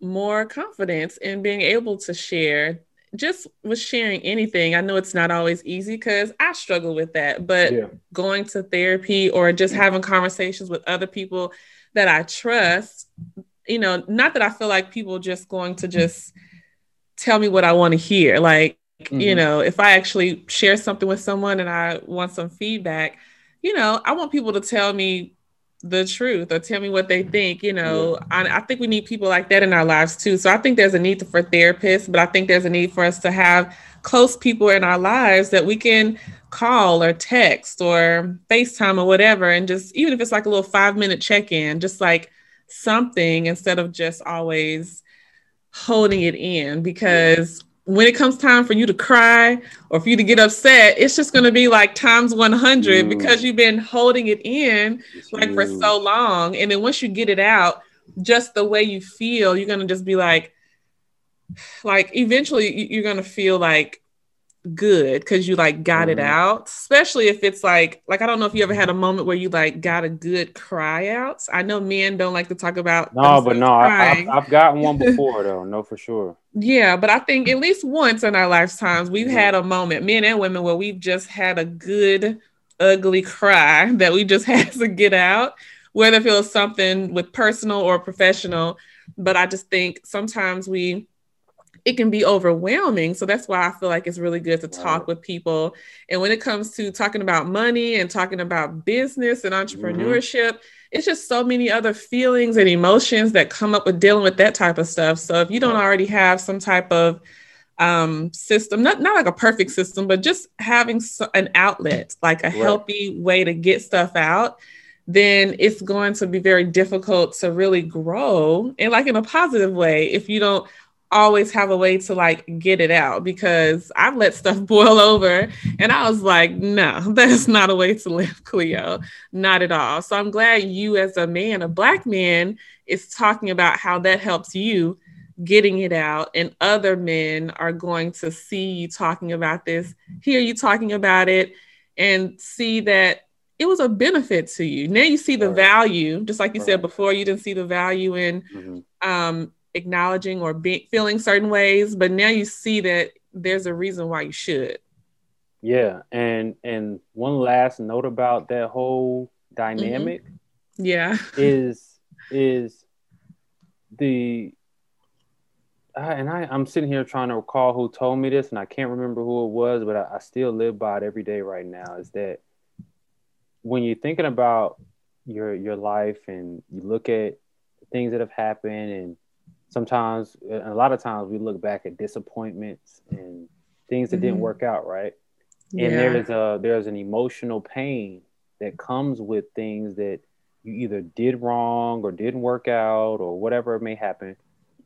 more confidence in being able to share. Just with sharing anything, I know it's not always easy because I struggle with that, but Yeah. going to therapy or just having conversations with other people that I trust, you know, not that I feel like people just going to just tell me what I want to hear. Like, you Mhm. know, if I actually share something with someone and I want some feedback, you know, I want people to tell me the truth or tell me what they mm-hmm. think. You know, I, I think we need people like that in our lives too. So I think there's a need for therapists, but I think there's a need for us to have close people in our lives that we can call or text or FaceTime or whatever. And just, even if it's like a little five minute check in, just like something instead of just always holding it in because when it comes time for you to cry or for you to get upset, it's just going to be like times 100 Mm. because you've been holding it in like for so long. And then once you get it out, just the way you feel, you're going to just be like, like eventually you're going to feel like good because you like got it Mhm. out especially if it's like like i don't know if you ever had a moment where you like got a good cry out i know men don't like to talk about No, but no, I, crying. I've gotten one before though. No, for sure. Yeah, but I think at least once in our lifetimes, we've Yeah. had a moment, men and women, where we've just had a good, ugly cry that we just had to get out, whether it was something with personal or professional. But I just think sometimes we, it can be overwhelming. So that's why I feel like it's really good to talk Right. with people. And when it comes to talking about money and talking about business and entrepreneurship, it's just so many other feelings and emotions that come up with dealing with that type of stuff. So if you don't already have some type of um, system, not not like a perfect system, but just having so, an outlet, like a Right. healthy way to get stuff out, then it's going to be very difficult to really grow and like in a positive way if you don't always have a way to like get it out because I've let stuff boil over and I was like, no, that's not a way to live, Cleo. Not at all. So I'm glad you, as a man, a black man, is talking about how that helps you getting it out. And other men are going to see you talking about this, hear you talking about it, and see that it was a benefit to you. Now you see the Right. value, just like you said before, you didn't see the value in Mhm. um, acknowledging or be, feeling certain ways, but now you see that there's a reason why you should. Yeah, and and one last note about that whole mm-hmm. dynamic Yeah. is is the I, and I, I'm sitting here trying to recall who told me this, and I can't remember who it was, but I, I still live by it every day right now. Is that when you're thinking about your your life and you look at things that have happened, and sometimes, a lot of times, we look back at disappointments and things that didn't Mhm. work out, right? Yeah. and there's a there's an emotional pain that comes with things that you either did wrong or didn't work out or whatever may happen.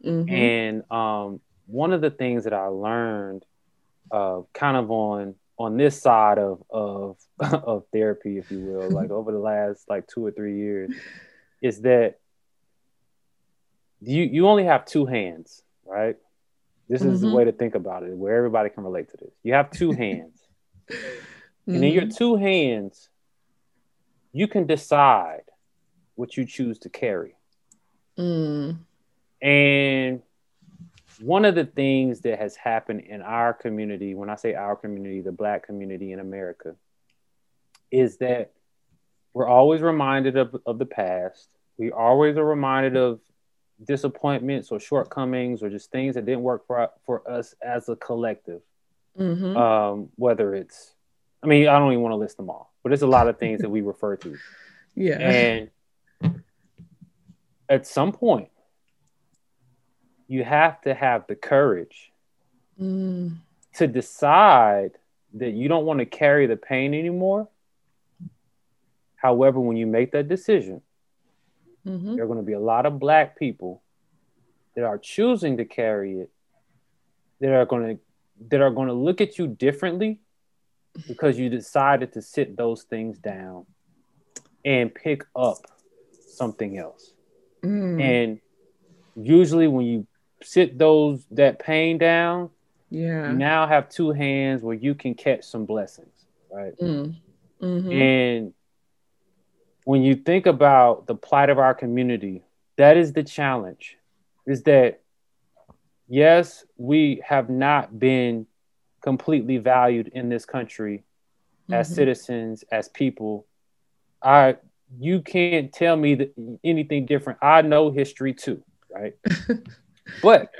Mhm. And um, one of the things that I learned, uh, kind of on on this side of of of therapy, if you will, like over the last like two or three years, is that you you only have two hands, right? This is the Mhm. way to think about it, where everybody can relate to this. You have two hands, and in your Mhm. two hands, you can decide what you choose to carry. Mm. And one of the things that has happened in our community, when I say our community, the Black community in America, is that we're always reminded of, of the past. We always are reminded of disappointments or shortcomings or just things that didn't work for, for us as a collective. Mhm. Um, whether it's, I mean, I don't even want to list them all, but there's a lot of things that we refer to. yeah. And at some point, you have to have the courage Mm. to decide that you don't want to carry the pain anymore. However, when you make that decision, Mhm. there are going to be a lot of black people that are choosing to carry it that are going to that are going to look at you differently because you decided to sit those things down and pick up something else. Mm. And usually when you sit those that pain down, yeah. you now have two hands where you can catch some blessings, right? Mm. Mhm. And when you think about the plight of our community, that is the challenge. Is that yes, we have not been completely valued in this country as Mhm. citizens, as people. I you can't tell me that anything different. I know history too, right? but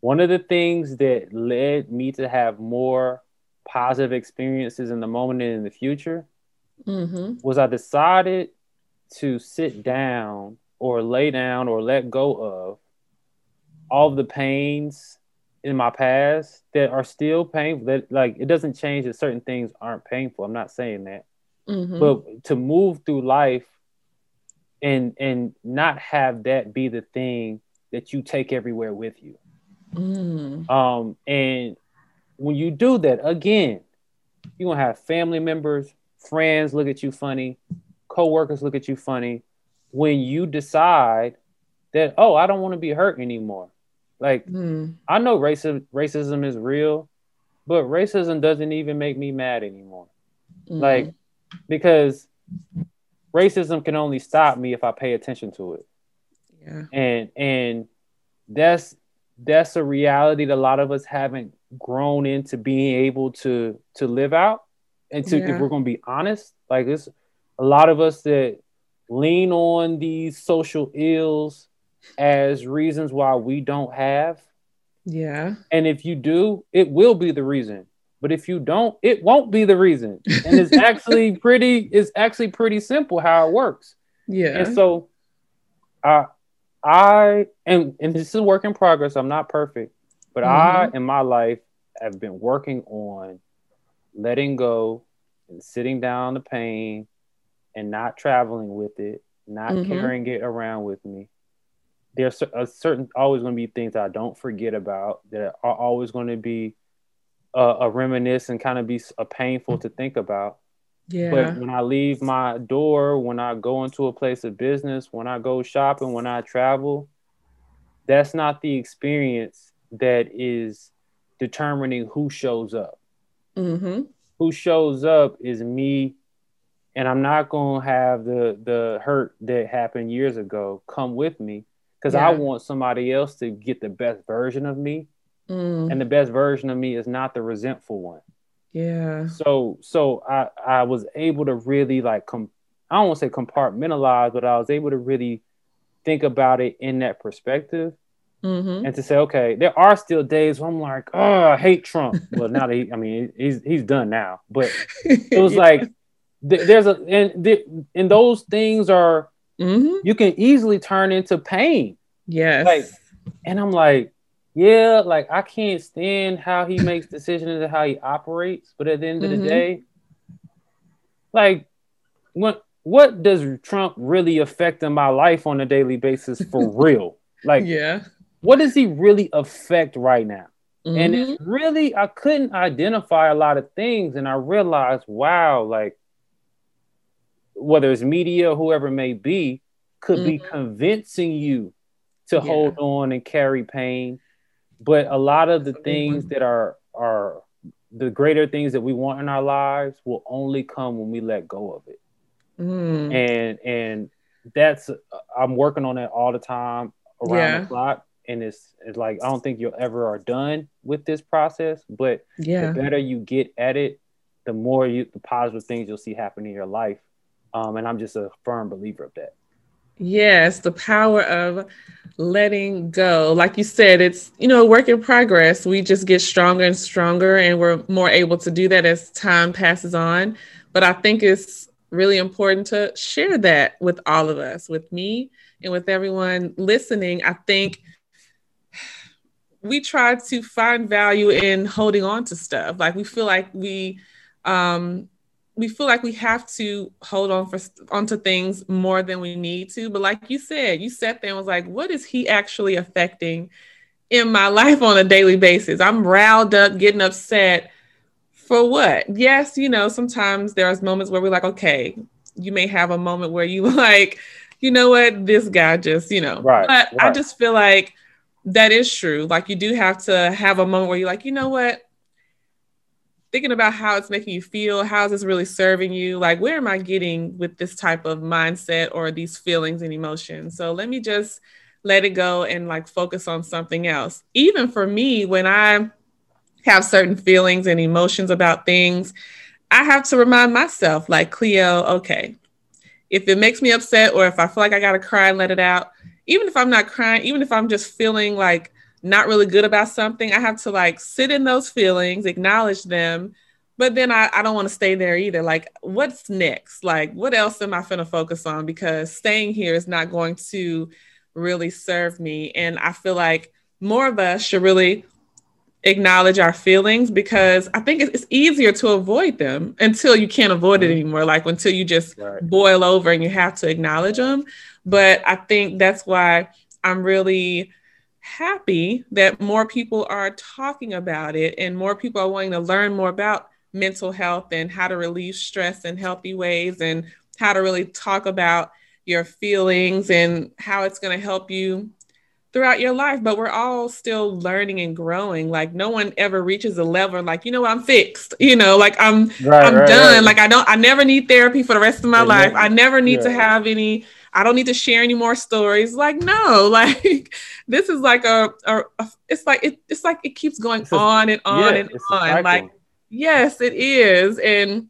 one of the things that led me to have more positive experiences in the moment and in the future Mhm. was I decided to sit down or lay down or let go of all the pains in my past that are still painful. That like it doesn't change that certain things aren't painful. I'm not saying that, Mhm. but to move through life and and not have that be the thing that you take everywhere with you. Mm. Um, and when you do that, again, you're gonna have family members, friends look at you funny, co-workers look at you funny when you decide that, oh, I don't want to be hurt anymore. Like Mm. I know racism racism is real, but racism doesn't even make me mad anymore. Mm. Like because racism can only stop me if I pay attention to it yeah. and and that's that's a reality that a lot of us haven't grown into being able to to live out and to Yeah. if we're going to be honest like it's a lot of us that lean on these social ills as reasons why we don't have Yeah. and if you do it will be the reason but if you don't it won't be the reason and it's actually pretty it's actually pretty simple how it works Yeah. and so I I and and this is a work in progress. I'm not perfect, but I Mhm. in my life have been working on letting go and sitting down the pain and not traveling with it, not Mhm. carrying it around with me. There's a certain always going to be things I don't forget about that are always going to be a, a reminisce and kind of be a painful to think about. yeah. But when I leave my door, when I go into a place of business, when I go shopping, when I travel, that's not the experience that is determining who shows up. Mm-hmm. Who shows up is me, and I'm not gonna have the the hurt that happened years ago come with me because I want somebody else to get the best version of me, Mm. and the best version of me is not the resentful one. Yeah. so so i i was able to really like com- i don't want to say compartmentalize but i was able to really think about it in that perspective Mm-hmm. and to say okay there are still days where i'm like oh i hate trump well now that he i mean he's he's done now but it was like th- there's a and th- and those things are mm-hmm. you can easily turn into pain Yes. like- and i'm like yeah like i can't stand how he makes decisions and how he operates but at the end of Mhm. the day like when what does Trump really affect in my life on a daily basis for real? Like, yeah. What does he really affect right now? And Mhm. it's really, I couldn't identify a lot of things. And I realized, wow, like, whether it's media, whoever it may be, could be convincing you to Mm-hmm. Yeah. hold on and carry pain. But a lot of the That's a big things that are are the greater things that we want in our lives will only come when we let go of it. Mm. And and that's I'm working on it all the time around Yeah. the clock. And it's it's like I don't think you'll ever are done with this process, but yeah. the better you get at it, the more you the positive things you'll see happen in your life. Um, and I'm just a firm believer of that. Yes, the power of letting go. Like you said, it's, you know, a work in progress. We just get stronger and stronger, and we're more able to do that as time passes on. But I think it's really important to share that with all of us, with me and with everyone listening. I think we try to find value in holding on to stuff. Like we feel like we, um, we feel like we have to hold on for onto things more than we need to. But like you said, you sat there and was like, what is he actually affecting in my life on a daily basis? I'm riled up, getting upset for what? Yes, you know, sometimes there's moments where we're like, okay, you may have a moment where you like, you know what, this guy just, you know. Right, But I just feel like that is true. Like you do have to have a moment where you're like, you know what? thinking about how it's making you feel how is this really serving you like where am i getting with this type of mindset or these feelings and emotions so let me just let it go and like focus on something else even for me when i have certain feelings and emotions about things i have to remind myself like cleo okay if it makes me upset or if i feel like i gotta cry and let it out even if i'm not crying even if i'm just feeling like not really good about something, I have to like sit in those feelings, acknowledge them, but then I, I don't want to stay there either. Like, what's next? Like, what else am I going to focus on? Because staying here is not going to really serve me. And I feel like more of us should really acknowledge our feelings because I think it's, easier to avoid them until you can't avoid it mm-hmm. anymore. Like, until you just Right. boil over and you have to acknowledge them. But I think that's why I'm really happy that more people are talking about it and more people are wanting to learn more about mental health and how to relieve stress in healthy ways and how to really talk about your feelings and how it's going to help you throughout your life but we're all still learning and growing like no one ever reaches a level like you know i'm fixed you know like i'm Right, I'm right, done. right. Like I don't I never need therapy for the rest of my Yeah, life. I never need to have any I don't need to share any more stories. Like no, like this is like a, a, a- it's like it, it's like it keeps going a- on and on yeah, and on. Like yes, it is. And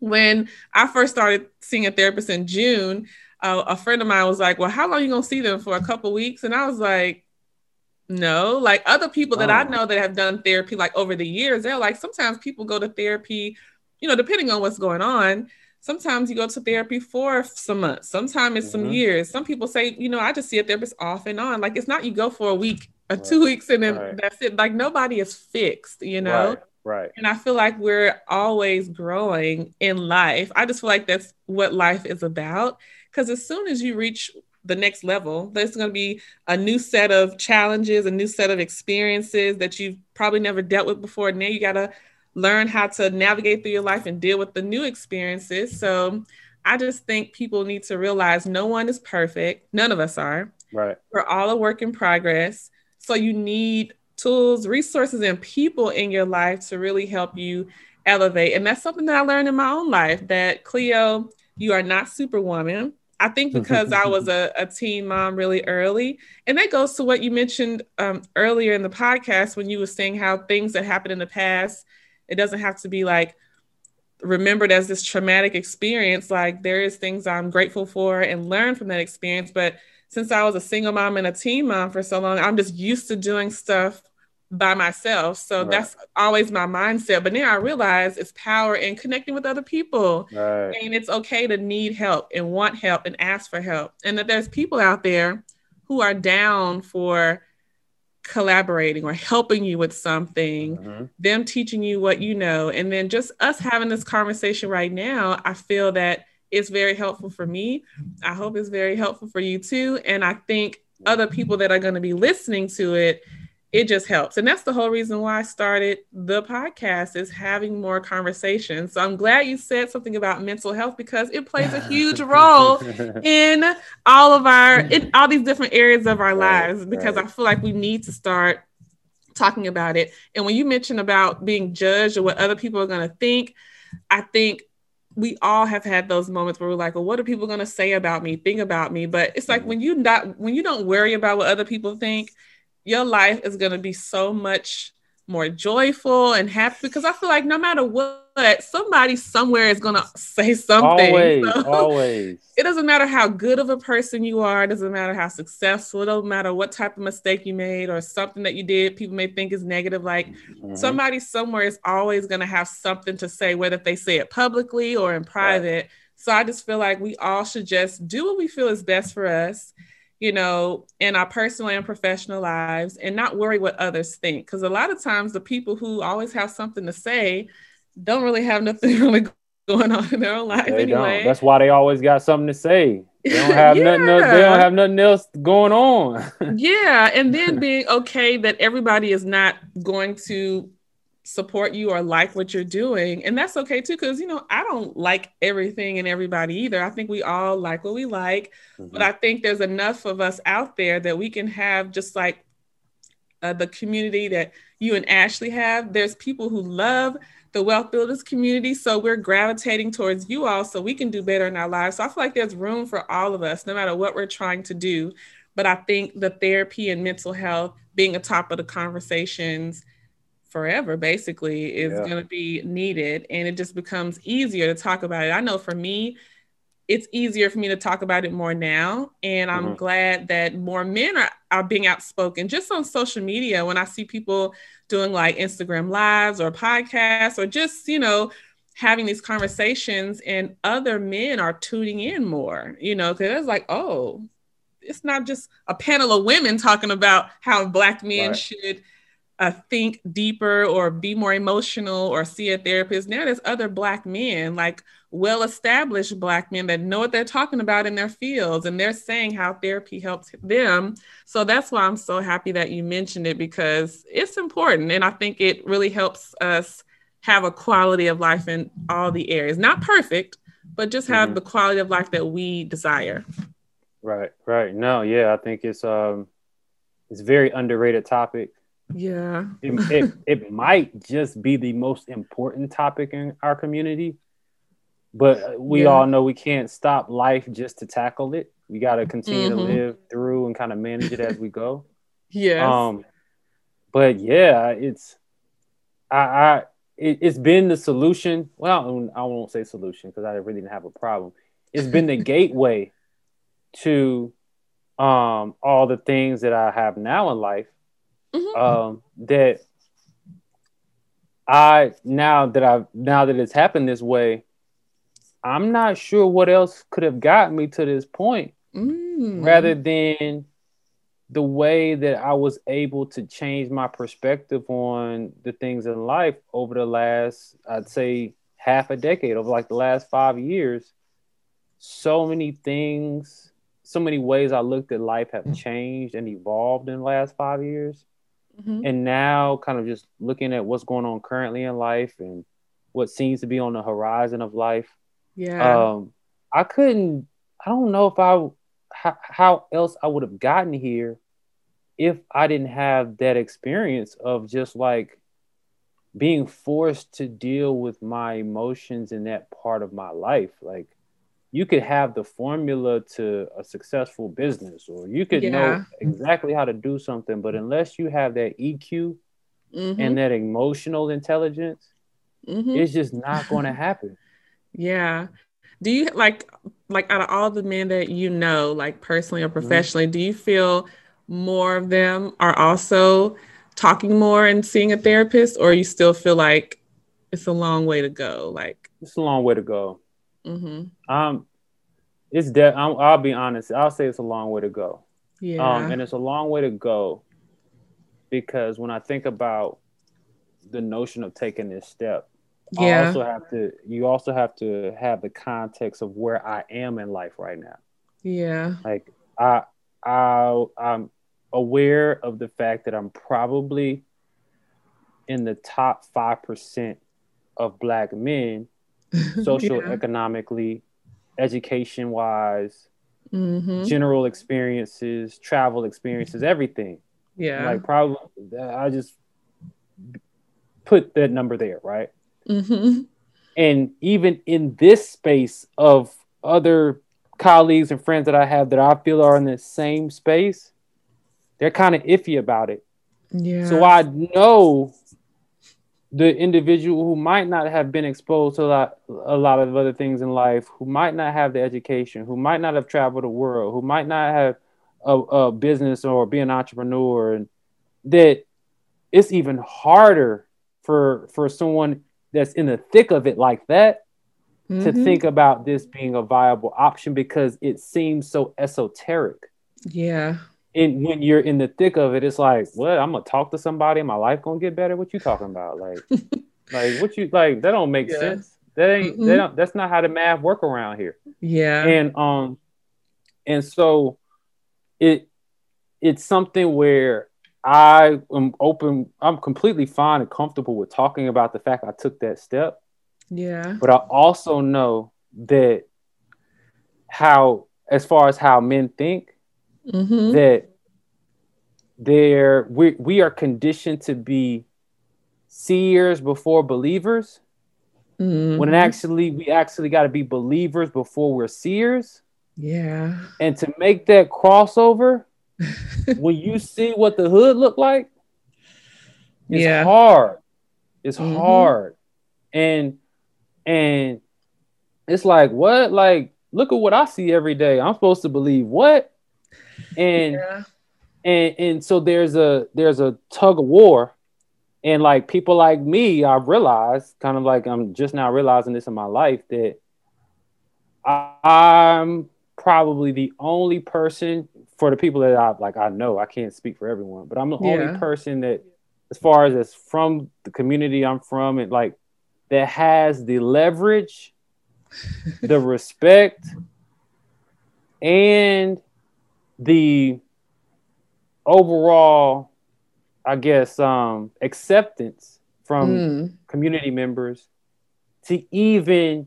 when I first started seeing a therapist in June, uh, a friend of mine was like, "Well, how long you gonna see them for? A couple weeks?" And I was like, "No." Like other people that I Oh. know that have done therapy, like over the years, they're like, sometimes people go to therapy, you know, depending on what's going on. Sometimes you go to therapy for some months. Sometimes it's some Mhm. years. Some people say, you know, I just see a therapist off and on. Like it's not you go for a week or Right. two weeks and then Right. that's it. Like nobody is fixed, you know. Right. Right. And I feel like we're always growing in life. I just feel like that's what life is about. Because as soon as you reach the next level, there's going to be a new set of challenges, a new set of experiences that you've probably never dealt with before. Now you got to learn how to navigate through your life and deal with the new experiences. So I just think people need to realize no one is perfect. None of us are Right. we're all a work in progress. So you need tools, resources, and people in your life to really help you elevate. And that's something that I learned in my own life that Cleo, you are not superwoman. I think because I was a, a teen mom really early. And that goes to what you mentioned um, earlier in the podcast when you were saying how things that happened in the past, it doesn't have to be like remembered as this traumatic experience. Like there is things I'm grateful for and learn from that experience. But since I was a single mom and a teen mom for so long, I'm just used to doing stuff by myself. So Right. that's always my mindset. But now I realize it's power in connecting with other people. Right. And it's okay to need help and want help and ask for help. And that there's people out there who are down for collaborating or helping you with something Mhm. them teaching you what you know and then just us having this conversation right now i feel that it's very helpful for me. I hope it's very helpful for you too. And I think other people that are going to be listening to it, it just helps. And that's the whole reason why I started the podcast is having more conversations. So I'm glad you said something about mental health because it plays a huge role in all of our in all these different areas of our lives because. I feel like we need to start talking about it. And when you mention about being judged or what other people are going to think, I think we all have had those moments where we're like, well, what are people going to say about me, think about me? But it's like mm-hmm. when you not when you don't worry about what other people think, your life is going to be so much more joyful and happy because I feel like no matter what, somebody somewhere is gonna say something. Always, so, always. It doesn't matter how good of a person you are. It doesn't matter how successful. It doesn't matter what type of mistake you made or something that you did. People may think is negative. Like mm-hmm. somebody somewhere is always gonna have something to say, whether they say it publicly or in private. Right. So I just feel like we all should just do what we feel is best for us you know, in our personal and professional lives and not worry what others think. Because a lot of times the people who always have something to say don't really have nothing really going on in their own life they anyway. Don't. That's why they always got something to say. They don't have yeah. nothing else, they don't have nothing else going on. yeah. And then being okay that everybody is not going to support you or like what you're doing. And that's okay too, because, you know, I don't like everything and everybody either. I think we all like what we like, mm-hmm. but I think there's enough of us out there that we can have just like uh, the community that you and Ashley have. There's people who love the Wealth Builders community. So we're gravitating towards you all so we can do better in our lives. So I feel like there's room for all of us, no matter what we're trying to do. But I think the therapy and mental health being a top of the conversations forever basically is yeah. going to be needed and it just becomes easier to talk about it i know for me it's easier for me to talk about it more now and i'm mm-hmm. glad that more men are, are being outspoken just on social media when i see people doing like instagram lives or podcasts or just you know having these conversations and other men are tuning in more you know because it's like oh it's not just a panel of women talking about how black men right. should uh, think deeper or be more emotional or see a therapist. Now there's other Black men, like well established Black men that know what they're talking about in their fields and they're saying how therapy helps them. So that's why I'm so happy that you mentioned it because it's important. And I think it really helps us have a quality of life in all the areas. Not perfect, but just have mm-hmm. the quality of life that we desire. Right, right. No, yeah, I think it's um it's a very underrated topic yeah. it, it, it might just be the most important topic in our community. But we yeah. all know we can't stop life just to tackle it. We got to continue mm-hmm. to live through and kind of manage it as we go. Yeah. Um, but yeah, it's I, I it, has been the solution. Well, I won't say solution because I really didn't have a problem. It's been the gateway to um all the things that I have now in life mm-hmm. um, that I now that I've now that it's happened this way, I'm not sure what else could have got me to this point, mm. rather than the way that I was able to change my perspective on the things in life over the last, I'd say, half a decade, over like the last five years. So many things, so many ways I looked at life have changed and evolved in the last five years. Mm-hmm. And now, kind of just looking at what's going on currently in life and what seems to be on the horizon of life. Yeah. Um, I couldn't, I don't know if I, how, how else I would have gotten here if I didn't have that experience of just like being forced to deal with my emotions in that part of my life. Like, you could have the formula to a successful business or you could yeah. know exactly how to do something but unless you have that eq mm-hmm. and that emotional intelligence mm-hmm. it's just not going to happen yeah do you like like out of all the men that you know like personally or mm-hmm. professionally mm-hmm. do you feel more of them are also talking more and seeing a therapist or you still feel like it's a long way to go like it's a long way to go Mm-hmm. Um, it's de- I'll, I'll, be honest. I'll say it's a long way to go. Yeah. Um, and it's a long way to go because when I think about the notion of taking this step, I Yeah. also have to you also have to have the context of where I am in life right now. Yeah. Like I I I'm aware of the fact that I'm probably in the top five percent of black men, social Yeah. economically, education wise, Mhm. general experiences, travel experiences, everything. Yeah. Like probably I just put that number there, right? Mhm. and even in this space of other colleagues and friends that I have that I feel are in the same space, they're kind of iffy about it. Yeah. So I know the individual who might not have been exposed to a lot, a lot of other things in life, who might not have the education, who might not have traveled the world, who might not have a, a business or be an entrepreneur, and that it's even harder for for someone that's in the thick of it like that to Mhm. think about this being a viable option because it seems so esoteric Yeah. And when you're in the thick of it, it's like, what? I'm gonna talk to somebody, my life gonna get better. What you talking about? Like, like what you like? That don't make Yeah. sense. That ain't. Mm-mm. That don't, that's not how the math work around here. Yeah. And um, and so it it's something where I am open. I'm completely fine and comfortable with talking about the fact I took that step. yeah. But I also know that how, as far as how men think, Mhm. that there we we are conditioned to be seers before believers when Mhm. actually we actually got to be believers before we're seers Yeah. and to make that crossover when you see what the hood look like it's Yeah. hard it's Mhm. hard and and it's like what like look at what i see every day i'm supposed to believe what and Yeah. and and so there's a there's a tug of war and like people like me i've realized kind of like i'm just now realizing this in my life that I, i'm probably the only person for the people that i like i know i can't speak for everyone but i'm the Yeah. only person that as far as as from the community i'm from and like that has the leverage the respect and the overall i guess um acceptance from Mm. community members to even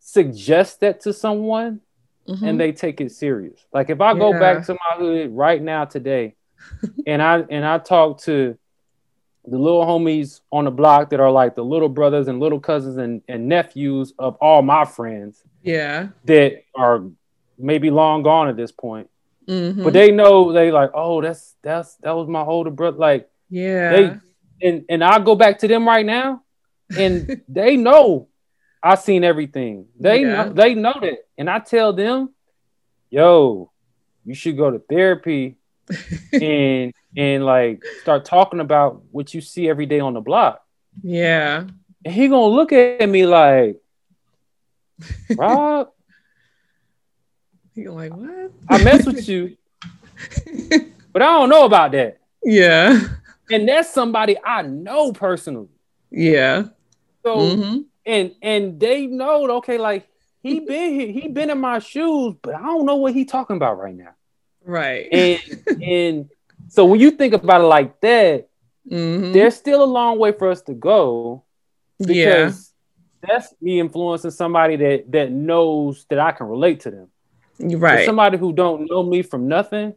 suggest that to someone Mhm. and they take it serious like if i go back to my hood right now today and i and i talk to the little homies on the block that are like the little brothers and little cousins and, and nephews of all my friends yeah. that are maybe long gone at this point Mhm. but they know they like oh that's that's that was my older brother like yeah. they and and I go back to them right now, and they know I seen everything. They Yeah. know they know that, and I tell them, "Yo, you should go to therapy and and like start talking about what you see every day on the block." yeah. And he gonna look at me like, "Rob, You're like, what? I mess with you, but I don't know about that." yeah. And that's somebody I know personally. Yeah. So Mhm. and and they know okay like he been here he been in my shoes but i don't know what he talking about right now Right. and and so when you think about it like that Mhm. there's still a long way for us to go yeah. because that's me influencing somebody that that knows that i can relate to them You're right. somebody who don't know me from nothing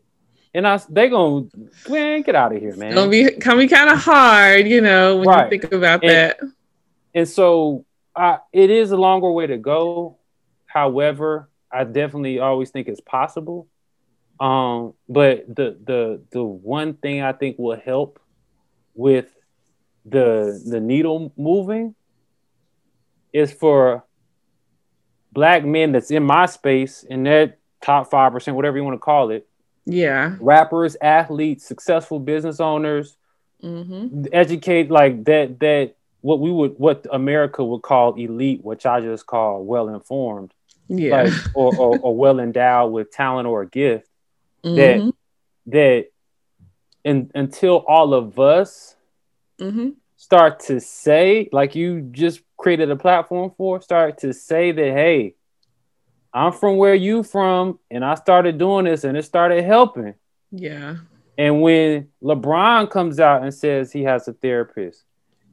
and i they gonna man get out of here man It's gonna be can be kind of hard, you know, when Right. you think about And- that. and so uh, it is a longer way to go. However, I definitely always think it's possible. Um, but the the the one thing I think will help with the the needle moving is for black men that's in my space in that top five percent, whatever you want to call it, Yeah. rappers, athletes, successful business owners, Mm-hmm. educate like that that what we would what America would call elite, which I just call well informed, Yeah. like or, or, or well endowed with talent or a gift. Mhm. That and until all of us Mhm. start to say, like you just created a platform for start to say that, hey, I'm from where you from, and I started doing this and it started helping. Yeah. And when LeBron comes out and says he has a therapist,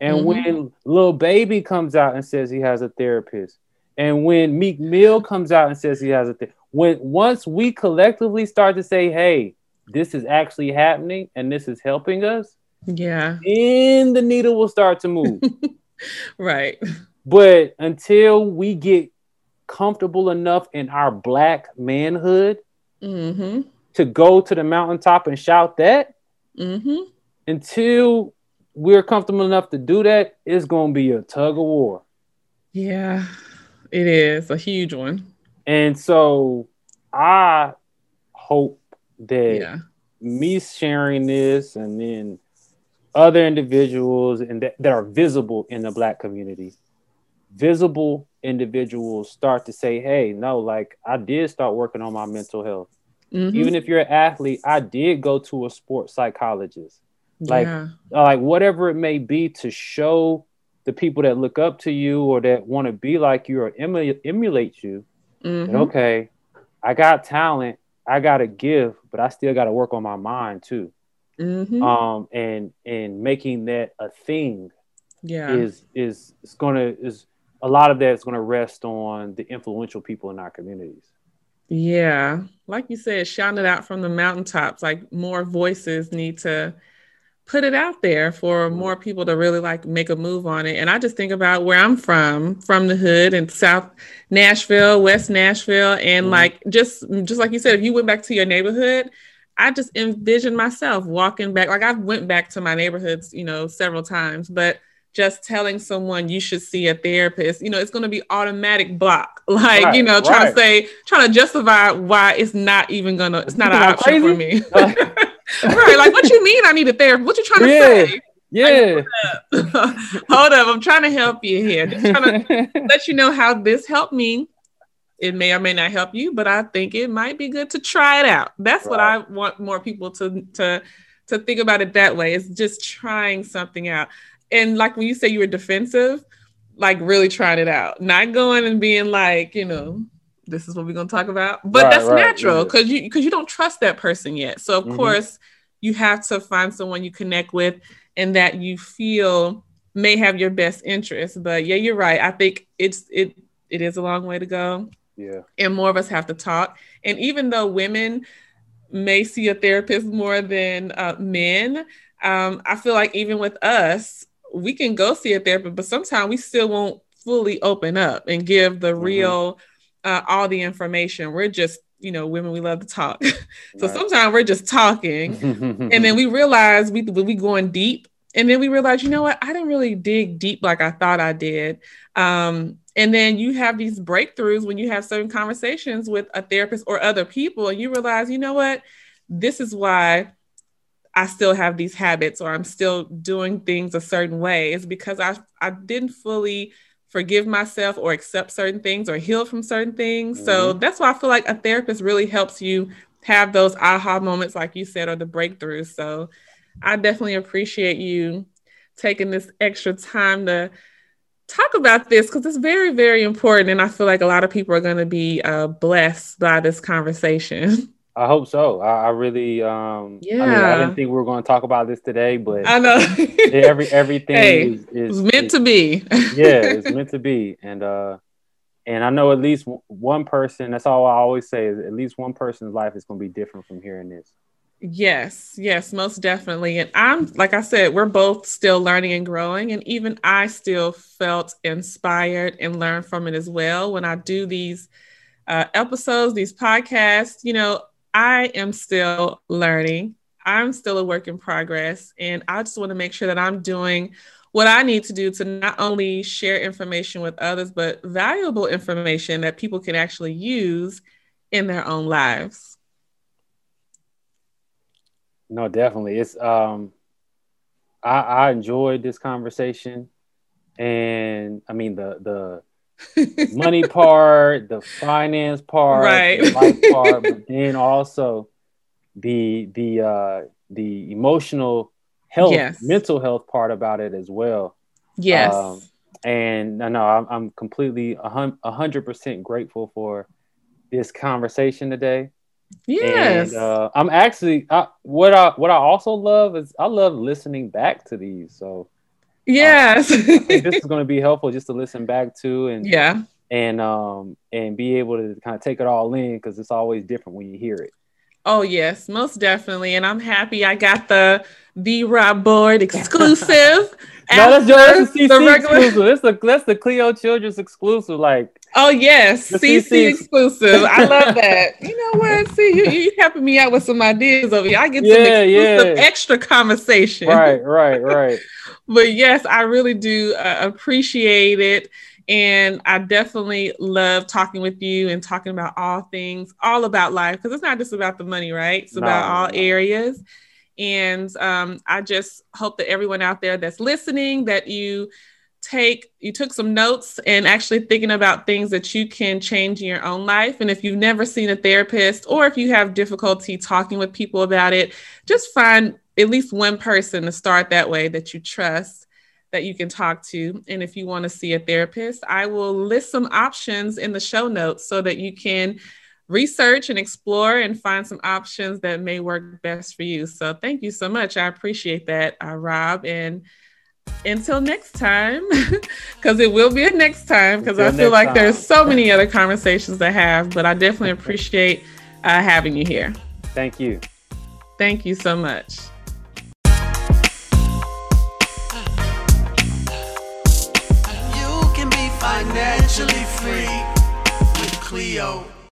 and Mhm. when Lil Baby comes out and says he has a therapist, and when Meek Mill comes out and says he has a ther- when once we collectively start to say, hey, this is actually happening and this is helping us, Yeah. then the needle will start to move. Right. but until we get comfortable enough in our black manhood Mm-hmm. to go to the mountaintop and shout that, Mm-hmm. until we're comfortable enough to do that, it's gonna be a tug of war. Yeah. It is a huge one. And so I hope that Yeah. me sharing this and then other individuals and that, that are visible in the black community, visible individuals start to say, hey, no, like I did start working on my mental health. Mhm. Even if you're an athlete, I did go to a sports psychologist. like, yeah. like whatever it may be to show the people that look up to you or that want to be like you or emu- emulate you Mhm. that, okay i got talent i got to give but i still got to work on my mind too Mhm. um and and making that a thing yeah. is is is gonna is a lot of that is gonna rest on the influential people in our communities Yeah, like you said, shout it out from the mountaintops. Like more voices need to put it out there for more people to really like make a move on it. And I just think about where I'm from, from the hood in South Nashville, West Nashville, and Mhm. like just just like you said, if you went back to your neighborhood, I just envision myself walking back. Like I've went back to my neighborhoods, you know, several times, but just telling someone you should see a therapist, you know, it's going to be automatic block. Like, you know, trying right. to say, trying to justify why it's not even gonna, it's not an option for me. crazy? right. Like, what you mean I need a therapist? What you trying to Yeah. say? yeah Hold up. I'm trying to help you here. Just trying to let you know how this helped me. It may or may not help you, but I think it might be good to try it out. That's what I want more people to to to think about it that way. It's just trying something out. And like when you say you were defensive, like really trying it out, not going and being like, you know, this is what we're gonna talk about. But Right, that's right, natural because you because you don't trust that person yet. So of Mhm. course you have to find someone you connect with and that you feel may have your best interest. But yeah, you're right. I think it's it it is a long way to go yeah and more of us have to talk. And even though women may see a therapist more than uh, men, um, I feel like even with us, we can go see a therapist, but sometimes we still won't fully open up and give the Mhm. real, uh, all the information. We're just, you know, women, we love to talk. so Right. sometimes we're just talking and then we realize we we going deep and then we realize you know what i didn't really dig deep like i thought i did um, and then you have these breakthroughs when you have certain conversations with a therapist or other people and you realize you know what? This is why i still have these habits or i'm still doing things a certain way. Is because i i didn't fully forgive myself or accept certain things or heal from certain things. So mm-hmm. that's why i feel like a therapist really helps you have those aha moments, like you said, or the breakthroughs. So I definitely appreciate you taking this extra time to talk about this because it's very, very important. And I feel like a lot of people are going to be uh, blessed by this conversation. I hope so. I, I really, um, I mean, I didn't think we were going to talk about this today, but I know. every everything Hey, is, is meant is- to be. yeah, it's meant to be, and uh, and I know at least one person. That's all I always say is at least one person's life is going to be different from hearing this. Yes, yes, most definitely. And I'm, like I said, we're both still learning and growing. And even I still felt inspired and learned from it as well. When I do these uh, episodes, these podcasts, you know, I am still learning. I'm still a work in progress. And I just want to make sure that I'm doing what I need to do to not only share information with others, but valuable information that people can actually use in their own lives. No, definitely. It's um, I I enjoyed this conversation, and I mean the the money part, the finance part, Right. the life part, but then also the the uh the emotional health, Yes. mental health part about it as well. Yes. Um, and no, no, I'm, I'm completely a hundred percent grateful for this conversation today. Yes, and, uh, I'm actually I, what I what I also love is I love listening back to these. So yes, um, I think this is going to be helpful just to listen back to and yeah, and um and be able to kind of take it all in because it's always different when you hear it. Oh yes, most definitely, and I'm happy I got the the Rob Board exclusive. no, that's, that's the CC the regular... exclusive. That's the that's the Cleo Children's exclusive. Like, oh yes, CC, CC, exclusive. I love that. You know what? See, you you helping me out with some ideas over here. I get yeah, some exclusive yeah. extra conversation. Right, right, right. but yes, I really do uh, appreciate it. And I definitely love talking with you and talking about all things, all about life, because it's not just about the money, right? It's about no, all no. areas. And um, I just hope that everyone out there that's listening, that you take you took some notes and actually thinking about things that you can change in your own life and if you've never seen a therapist or if you have difficulty talking with people about it just find at least one person to start that way that you trust that you can talk to and if you want to see a therapist i will list some options in the show notes so that you can research and explore and find some options that may work best for you. So thank you so much. I appreciate that, uh, Rob. And until next time, because it will be a next time, because I feel like time. there's so many other conversations to have, but I definitely appreciate uh, having you here. Thank you. Thank you so much. Financially free with Cleo.